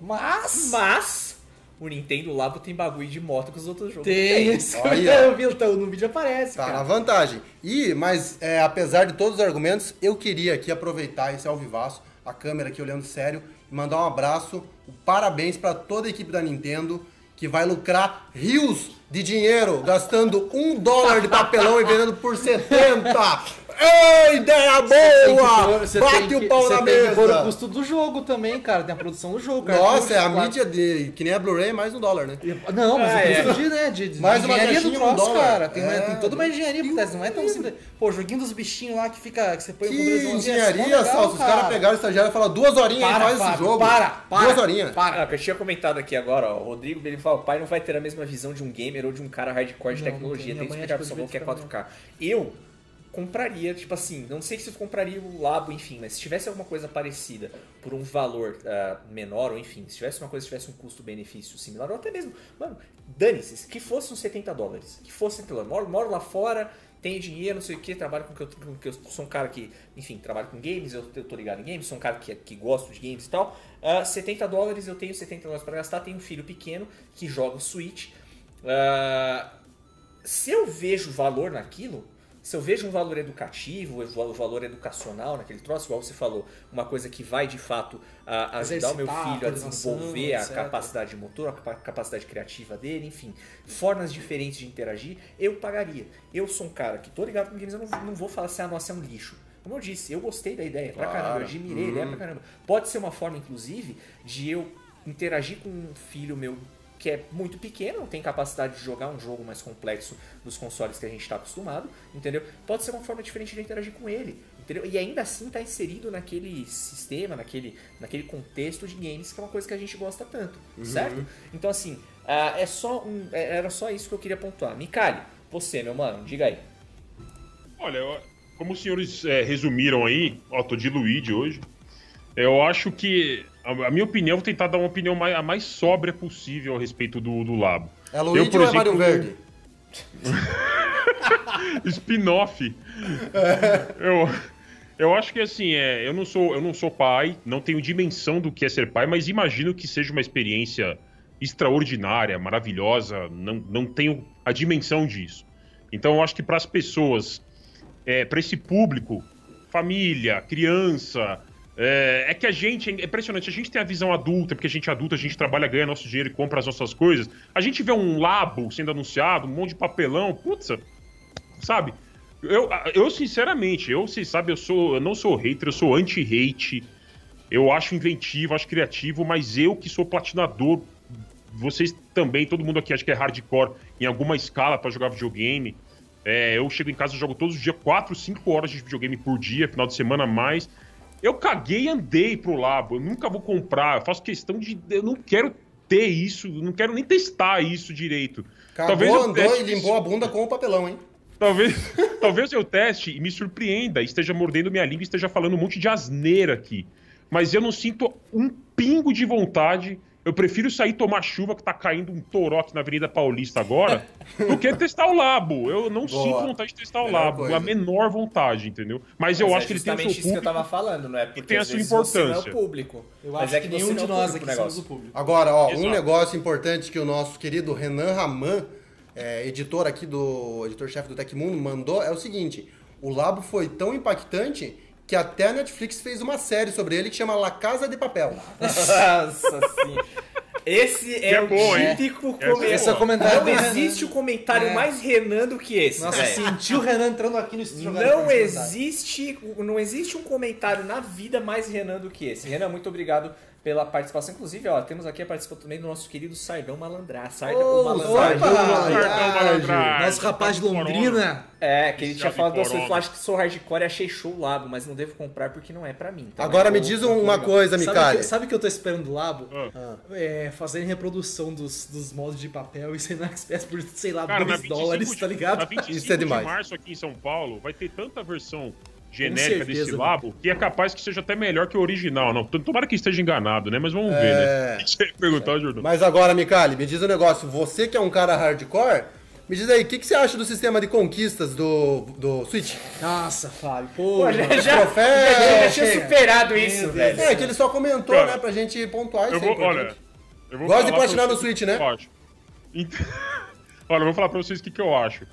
mas mas, o Nintendo Labo tem bagulho de moto que os outros jogos tem isso. Olha. Eu vi, então, no vídeo aparece, Tá na cara. vantagem. E, mas é, apesar de todos os argumentos, eu queria aqui aproveitar esse alvivaço, a câmera aqui olhando sério, e mandar um abraço, parabéns para toda a equipe da Nintendo que vai lucrar rios de dinheiro gastando um dólar de papelão e vendendo por 70. Ei, ideia boa! Você Bate tem que- o pau você na tem que pôr o mesa! custo do jogo também, cara. Tem a produção do jogo, cara. Nossa, é a mídia de. que nem a Blu-ray, mais um dólar, né? Não, mas Ah, é é. custo de, né, de, de Mais uma engenharia do um troço, dólar. cara. Tem, É. tem toda uma engenharia por trás, não é tão simples. Pô, o joguinho dos bichinhos lá que fica. que você põe o Que controlezinho assim, é engenharia, Salso. Os caras pegaram o estagiário e falaram duas horinhas e Para, faz esse jogo. para, para, Duas horinhas. Para. Ah, eu tinha comentado aqui agora, ó, o Rodrigo, ele fala, o pai não vai ter a mesma visão de um gamer ou de um cara hardcore de Não, tecnologia, tem que explicar pro seu que é eu 4K. Eu compraria, tipo assim, não sei se eu compraria o Labo, enfim, mas se tivesse alguma coisa parecida por um valor ah, menor, ou enfim, se tivesse uma coisa que tivesse um custo-benefício similar, ou até mesmo, mano, dane-se, que fosse uns 70 dólares, que fosse 70 dólares, moro, moro lá fora, tenho dinheiro, não sei o que, trabalho com que eu, com que eu sou um cara que, enfim, trabalho com games, eu, eu tô ligado em games, sou um cara que, que gosto de games e tal. Ah, 70 dólares, eu tenho 70 dólares para gastar, tenho um filho pequeno que joga o Switch. Ah, se eu vejo valor naquilo, se eu vejo um valor educativo, o valor educacional naquele troço, igual você falou, uma coisa que vai de fato a, ajudar o meu filho a desenvolver a capacidade motor, a capa- capacidade criativa dele, enfim, formas diferentes de interagir, eu pagaria. Eu sou um cara que tô ligado com games, eu não, não vou falar assim, ah, nossa, é um lixo. Como eu disse, eu gostei da ideia pra Claro. caramba, eu admirei a ideia pra caramba. Pode ser uma forma, inclusive, de eu interagir com um filho meu que é muito pequeno, não tem capacidade de jogar um jogo mais complexo dos consoles que a gente está acostumado, entendeu? Pode ser uma forma diferente de interagir com ele, entendeu? E ainda assim tá inserido naquele sistema, naquele, naquele contexto de games que é uma coisa que a gente gosta tanto, certo? Então assim, ah, é só um, é- era só isso que eu queria pontuar. Mikali, você, meu mano, diga aí. Olha, como os senhores é, resumiram aí, ó, tô de Luigi hoje, eu acho que, a, a minha opinião, vou tentar dar uma opinião mais, a mais sóbria possível a respeito do, do Labo. É Luigi por ou é exemplo, Verde? Spin-off. eu, eu acho que assim, é, eu, não sou, eu não sou pai, não tenho dimensão do que é ser pai, mas imagino que seja uma experiência extraordinária, maravilhosa, não, não tenho a dimensão disso. Então eu acho que para as pessoas, é, para esse público, família, criança, é, é que a gente, é impressionante, a gente tem a visão adulta, porque a gente é adulta, a gente trabalha, ganha nosso dinheiro e compra as nossas coisas. A gente vê um labo sendo anunciado, um monte de papelão, putz, sabe? Eu, eu sinceramente, eu, vocês sabem, eu sou, eu não sou hater, eu sou anti-hate. Eu acho inventivo, acho criativo, mas eu que sou platinador, vocês também, todo mundo aqui acha que é hardcore em alguma escala pra jogar videogame. É, eu chego em casa, jogo todos os dias 4, 5 horas de videogame por dia, final de semana mais. Eu caguei e andei pro Labo. Eu nunca vou comprar. Eu faço questão de. Eu não quero ter isso, não quero nem testar isso direito. Cagou, Talvez eu andou e limpou a bunda com o papelão, hein? Talvez, talvez eu teste e me surpreenda, esteja mordendo minha língua e esteja falando um monte de asneira aqui. Mas eu não sinto um pingo de vontade. Eu prefiro sair tomar chuva que tá caindo um toró aqui na Avenida Paulista agora do que testar o Labo. Eu não Boa. sinto vontade de testar o Melhor Labo. coisa. A menor vontade, entendeu? Mas eu Mas acho é que ele tem o seu isso que eu público. tava falando, não é? Porque tem a sua vezes você não é o importância. público. Eu Mas acho é que, que nenhum de é o nós público aqui do somos o público. Agora, ó, um Exato. negócio importante que o nosso querido Renan Raman, é, editor aqui do. editor-chefe do Tecmundo, mandou é o seguinte: o Labo foi tão impactante que até a Netflix fez uma série sobre ele que chama La Casa de Papel. Nossa senhora. Esse é, é o bom, típico é comentário. Esse é o comentário Não existe o comentário É. mais Renan do que esse. Nossa, velho. senti o Renan entrando aqui no estúdio. Não existe, não existe um comentário na vida mais Renan do que esse. Renan, muito obrigado pela participação. Inclusive, ó, temos aqui a participação também do nosso querido Sardão Malandrar. Sardão Ô, Malandrar. opa! Cartão malandragem. Nosso rapaz de Londrina. É, que ele tinha já falado corona. eu acho que sou hardcore e achei show o labo, mas não devo comprar porque não é pra mim. tá? Agora Mas me diz uma legal. coisa, que, sabe o que eu tô esperando do Labo? Ah. É, fazerem reprodução dos, dos modos de papel e ser na Express por, sei lá, Cara, na 2 25 dólares, de, tá ligado? Na 25 Isso é demais. de março aqui em São Paulo, vai ter tanta versão genérica certeza, desse né? labo que é capaz que seja até melhor que o original. Não, tomara que esteja enganado, né? Mas vamos ver, É. né? O que você ia perguntar, Jordão? Mas agora, Micali, me diz um negócio. Você que é um cara hardcore, me diz aí, o que, que você acha do sistema de conquistas do, do Switch? Nossa, Fábio, pô. Pô, já, já, Troféu, já, já tinha superado isso, Deus. velho. É, que ele só comentou, Cara, né, pra gente pontuar isso Eu é vou, importante. olha, eu vou Gosto de platinar no Switch, né? eu acho. Então- olha, eu vou falar pra vocês o que, que eu acho.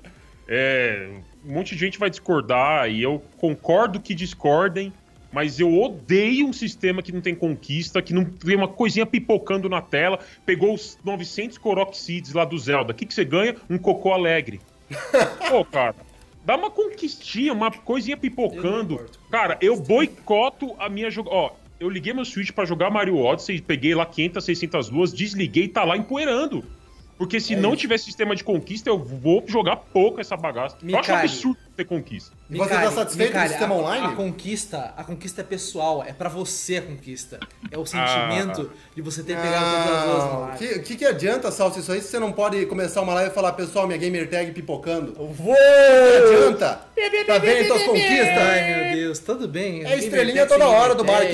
É, um monte de gente vai discordar e eu concordo que discordem, mas eu odeio um sistema que não tem conquista, que não tem uma coisinha pipocando na tela. Pegou os 900 Korok Seeds lá do Zelda. O que, que você ganha? Um cocô alegre. Pô, cara. Dá uma conquistinha, uma coisinha Eu pipocando. importo. Cara, eu boicoto a minha joga. Ó, eu liguei meu Switch pra jogar Mario Odyssey, peguei lá 500, 600 luas, desliguei e tá lá empoeirando. Porque se É não isso. tiver sistema de conquista, eu vou jogar pouco essa bagaça. eu acho um absurdo ter conquista. E você tá satisfeito com o sistema a- online? A conquista, a conquista é pessoal, é pra você a conquista. É o sentimento de você ter pegado todas as duas na O que, que, que adianta, Salso, isso aí, se você não pode começar uma live e falar, pessoal, minha gamer tag pipocando? Vou! Que adianta? Tá vendo tuas conquistas? Ai, meu Deus, tudo bem. É estrelinha toda hora do bar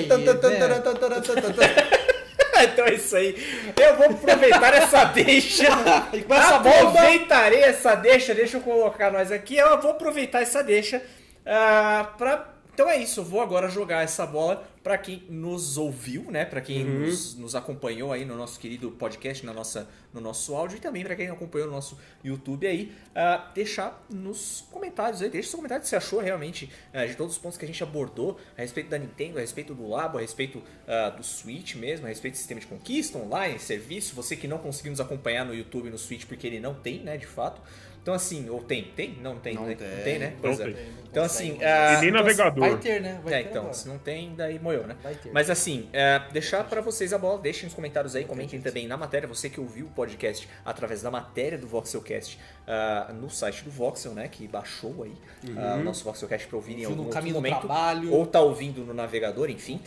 então é isso aí. Eu vou aproveitar essa deixa. essa Aproveitarei essa deixa. Deixa eu colocar nós aqui. Eu vou aproveitar essa deixa ah, pra. Então é isso, eu vou agora jogar essa bola pra quem nos ouviu, né? Pra quem nos, nos acompanhou aí no nosso querido podcast, na nossa, no nosso áudio e também pra quem acompanhou no nosso YouTube aí, ah, deixar nos comentários aí, deixa seu comentário o que você achou realmente ah, de todos os pontos que a gente abordou a respeito da Nintendo, a respeito do Labo, a respeito ah, do Switch mesmo, a respeito do sistema de conquista online, serviço, você que não conseguiu nos acompanhar no YouTube no Switch porque ele não tem, né, de fato. Então assim, ou tem? Tem? Não tem, Não né? tem. Não tem, né? Não Pois é. tem. Então assim, E ah, nem então, navegador. Vai ter, né? Vai é, ter então, agora. se não tem, daí moiou, né? Vai ter. Mas assim, é, deixar pra vocês a bola, deixem nos comentários aí, comentem também na matéria, você que ouviu o podcast através da matéria do Voxelcast ah, no site do Voxel, né, que baixou aí ah, o nosso Voxelcast pra ouvir em algum no caminho do momento, trabalho. ou tá ouvindo no navegador, enfim,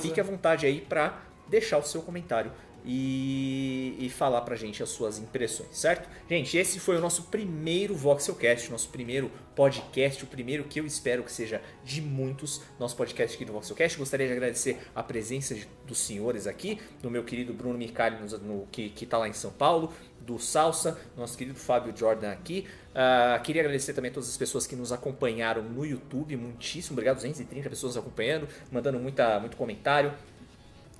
fique à vontade aí pra deixar o seu comentário e, e falar pra gente as suas impressões, certo? Gente, esse foi o nosso primeiro Voxelcast, nosso primeiro podcast, o primeiro que eu espero que seja de muitos, nosso podcast aqui do Voxelcast. Gostaria de agradecer a presença de- dos senhores aqui, do meu querido Bruno Micali, no, no- que, que tá lá em São Paulo, do Salsa, nosso querido Fábio Jordan aqui. Ah, queria agradecer também a todas as pessoas que nos acompanharam no YouTube, muitíssimo obrigado, 230 pessoas acompanhando, mandando muita, muito comentário,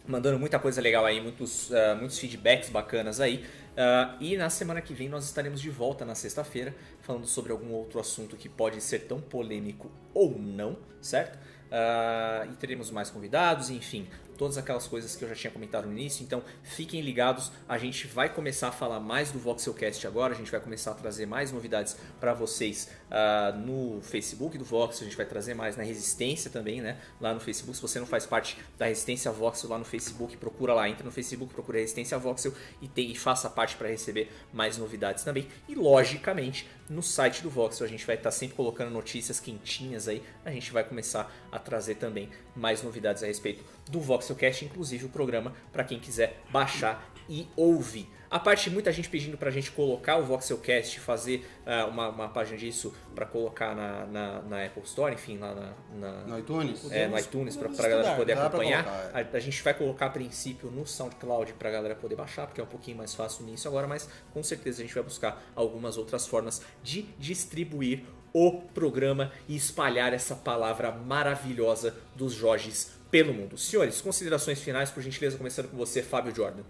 mandando muita coisa legal aí, muitos, ah, muitos feedbacks bacanas aí. Ah, e na semana que vem nós estaremos de volta na sexta-feira, falando sobre algum outro assunto que pode ser tão polêmico ou não, certo? Ah, e teremos mais convidados, enfim. Todas aquelas coisas que eu já tinha comentado no início. Então fiquem ligados, a gente vai começar a falar mais do Voxelcast agora, a gente vai começar a trazer mais novidades para vocês uh, no Facebook do Voxel, a gente vai trazer mais na Resistência também, né? Lá no Facebook, se você não faz parte da Resistência Voxel lá no Facebook, procura lá, entra no Facebook, procura Resistência Voxel e, tem, e faça parte para receber mais novidades também. E logicamente, no site do Voxel a gente vai estar sempre colocando notícias quentinhas aí, a gente vai começar a trazer também mais novidades a respeito do Voxelcast, inclusive o programa para quem quiser baixar e ouvir. A parte muita gente pedindo pra gente colocar o Voxelcast, fazer uh, uma, uma, página disso para colocar na, na, na, Apple Store, enfim, lá na, na no iTunes. É, no iTunes, pra, pra galera poder acompanhar. Colocar, é. a, a, gente vai colocar a princípio no SoundCloud pra galera poder baixar, porque é um pouquinho mais fácil nisso agora, mas com certeza a gente vai buscar algumas outras formas de distribuir o programa e espalhar essa palavra maravilhosa dos Jorges pelo mundo. Senhores, considerações finais, por gentileza, começando com você, Fábio Jordan.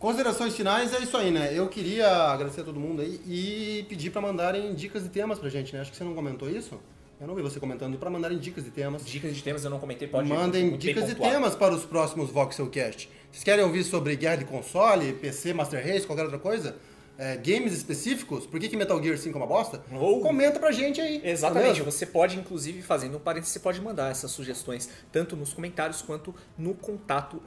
Considerações finais é isso aí, né? Eu queria agradecer a todo mundo aí e pedir para mandarem dicas de temas pra gente, né? Acho que você não comentou isso. Eu não vi você comentando para mandarem dicas de temas. Dicas de temas eu não comentei, pode Mandem dicas de temas para os próximos Voxelcast. Vocês querem ouvir sobre guerra de console, PC, Master Race, qualquer outra coisa? É, games específicos, por que, que Metal Gear 5 é uma bosta? Ou... Comenta pra gente aí. Exatamente, você pode, inclusive, fazendo um parênteses, você pode mandar essas sugestões tanto nos comentários quanto no contato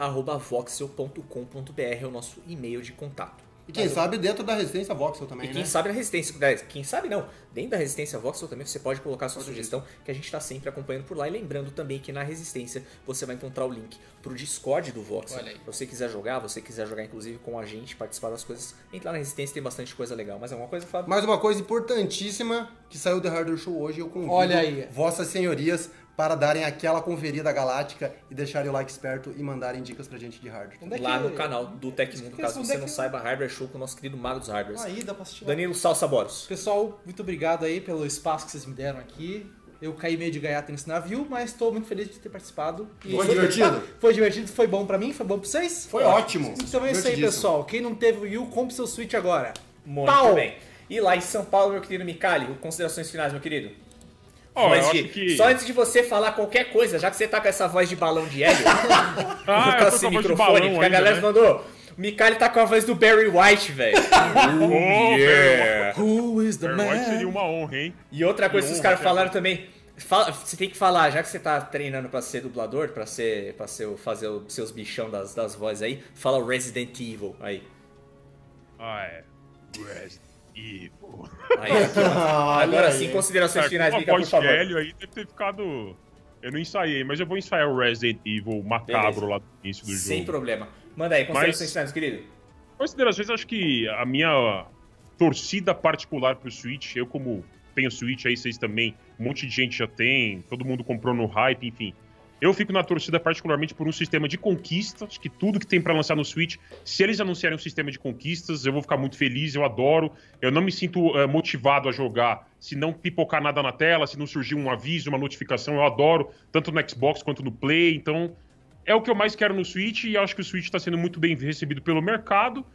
voxel.com.br, é o nosso e-mail de contato. E quem Mas sabe dentro da resistência voxel também, e quem né? sabe na resistência, quem sabe não, dentro da resistência voxel também você pode colocar sua pode sugestão, que a gente está sempre acompanhando por lá. E lembrando também que na resistência você vai encontrar o link pro Discord do voxel. Se você quiser jogar, você quiser jogar inclusive com a gente, participar das coisas, entrar na resistência tem bastante coisa legal. Mas é uma coisa, Fábio? Mais uma coisa importantíssima que saiu do Hardware Show hoje, eu convido Olha aí. vossas senhorias para darem aquela conferida galáctica e deixarem o like esperto e mandarem dicas pra gente de hardware. É Lá no canal do Tecmundo, caso você não saiba, Hardware Show com o nosso querido Mago dos Hardwares. Aí dá pra assistir. Danilo Salsa Boros. Pessoal, muito obrigado aí pelo espaço que vocês me deram aqui. Eu caí meio de gaiata nesse navio, mas estou muito feliz de ter participado. E foi divertido? Foi divertido, foi bom pra mim, foi bom pra vocês? Foi ótimo. Então é isso aí, pessoal. Quem não teve o Wii U, compre seu Switch agora. Muito Pau! bem. E lá em São Paulo, meu querido Micali, considerações finais, meu querido? Oh, de, que... Só antes de você falar qualquer coisa, já que você tá com essa voz de balão de hélio, ah, com esse microfone, porque a galera né? mandou. O Mikali tá com a voz do Barry White, velho. oh, yeah. Who is the Barry man? White seria uma honra, hein? E outra coisa que os caras falaram também. Fala, você tem que falar, já que você tá treinando pra ser dublador, pra ser. para ser, fazer os seus bichão das, das vozes aí, fala o Resident Evil aí. Ah, é. Resident Evil. Aí, aqui, Agora sim, considerações finais, Mica, por favor. velho aí deve ter ficado... Eu não ensaiei, mas eu vou ensaiar o Resident Evil macabro Beleza. lá do início do jogo. Sem problema. Manda aí, considerações mas, finais, querido. Considerações, acho que a minha torcida particular pro Switch, eu como tenho Switch aí, vocês também, um monte de gente já tem, todo mundo comprou no hype, enfim. Eu fico na torcida particularmente por um sistema de conquistas, que tudo que tem para lançar no Switch, se eles anunciarem um sistema de conquistas, eu vou ficar muito feliz, eu adoro. Eu não me sinto uh, motivado a jogar se não pipocar nada na tela, se não surgir um aviso, uma notificação, eu adoro, tanto no Xbox quanto no Play. Então, é o que eu mais quero no Switch e acho que o Switch está sendo muito bem recebido pelo mercado.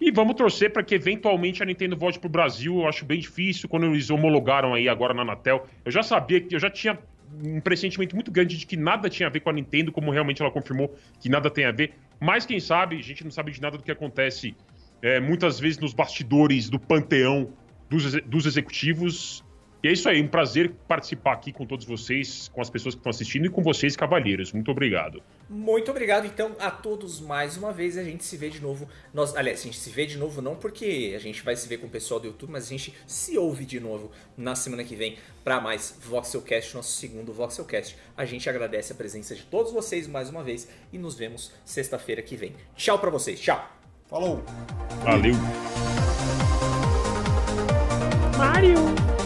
E vamos torcer para que eventualmente a Nintendo volte pro Brasil. Eu acho bem difícil quando eles homologaram aí agora na Anatel. Eu já sabia que eu já tinha um pressentimento muito grande de que nada tinha a ver com a Nintendo, como realmente ela confirmou que nada tem a ver. Mas quem sabe, a gente não sabe de nada do que acontece é, muitas vezes nos bastidores do panteão dos, dos executivos. E é isso aí, um prazer participar aqui com todos vocês, com as pessoas que estão assistindo e com vocês, cavalheiros. Muito obrigado. Muito obrigado, então, a todos mais uma vez. A gente se vê de novo. Nós, aliás, a gente se vê de novo não porque a gente vai se ver com o pessoal do YouTube, mas a gente se ouve de novo na semana que vem para mais Voxelcast, nosso segundo Voxelcast. A gente agradece a presença de todos vocês mais uma vez e nos vemos sexta-feira que vem. Tchau para vocês, tchau. Falou. Valeu. Mario.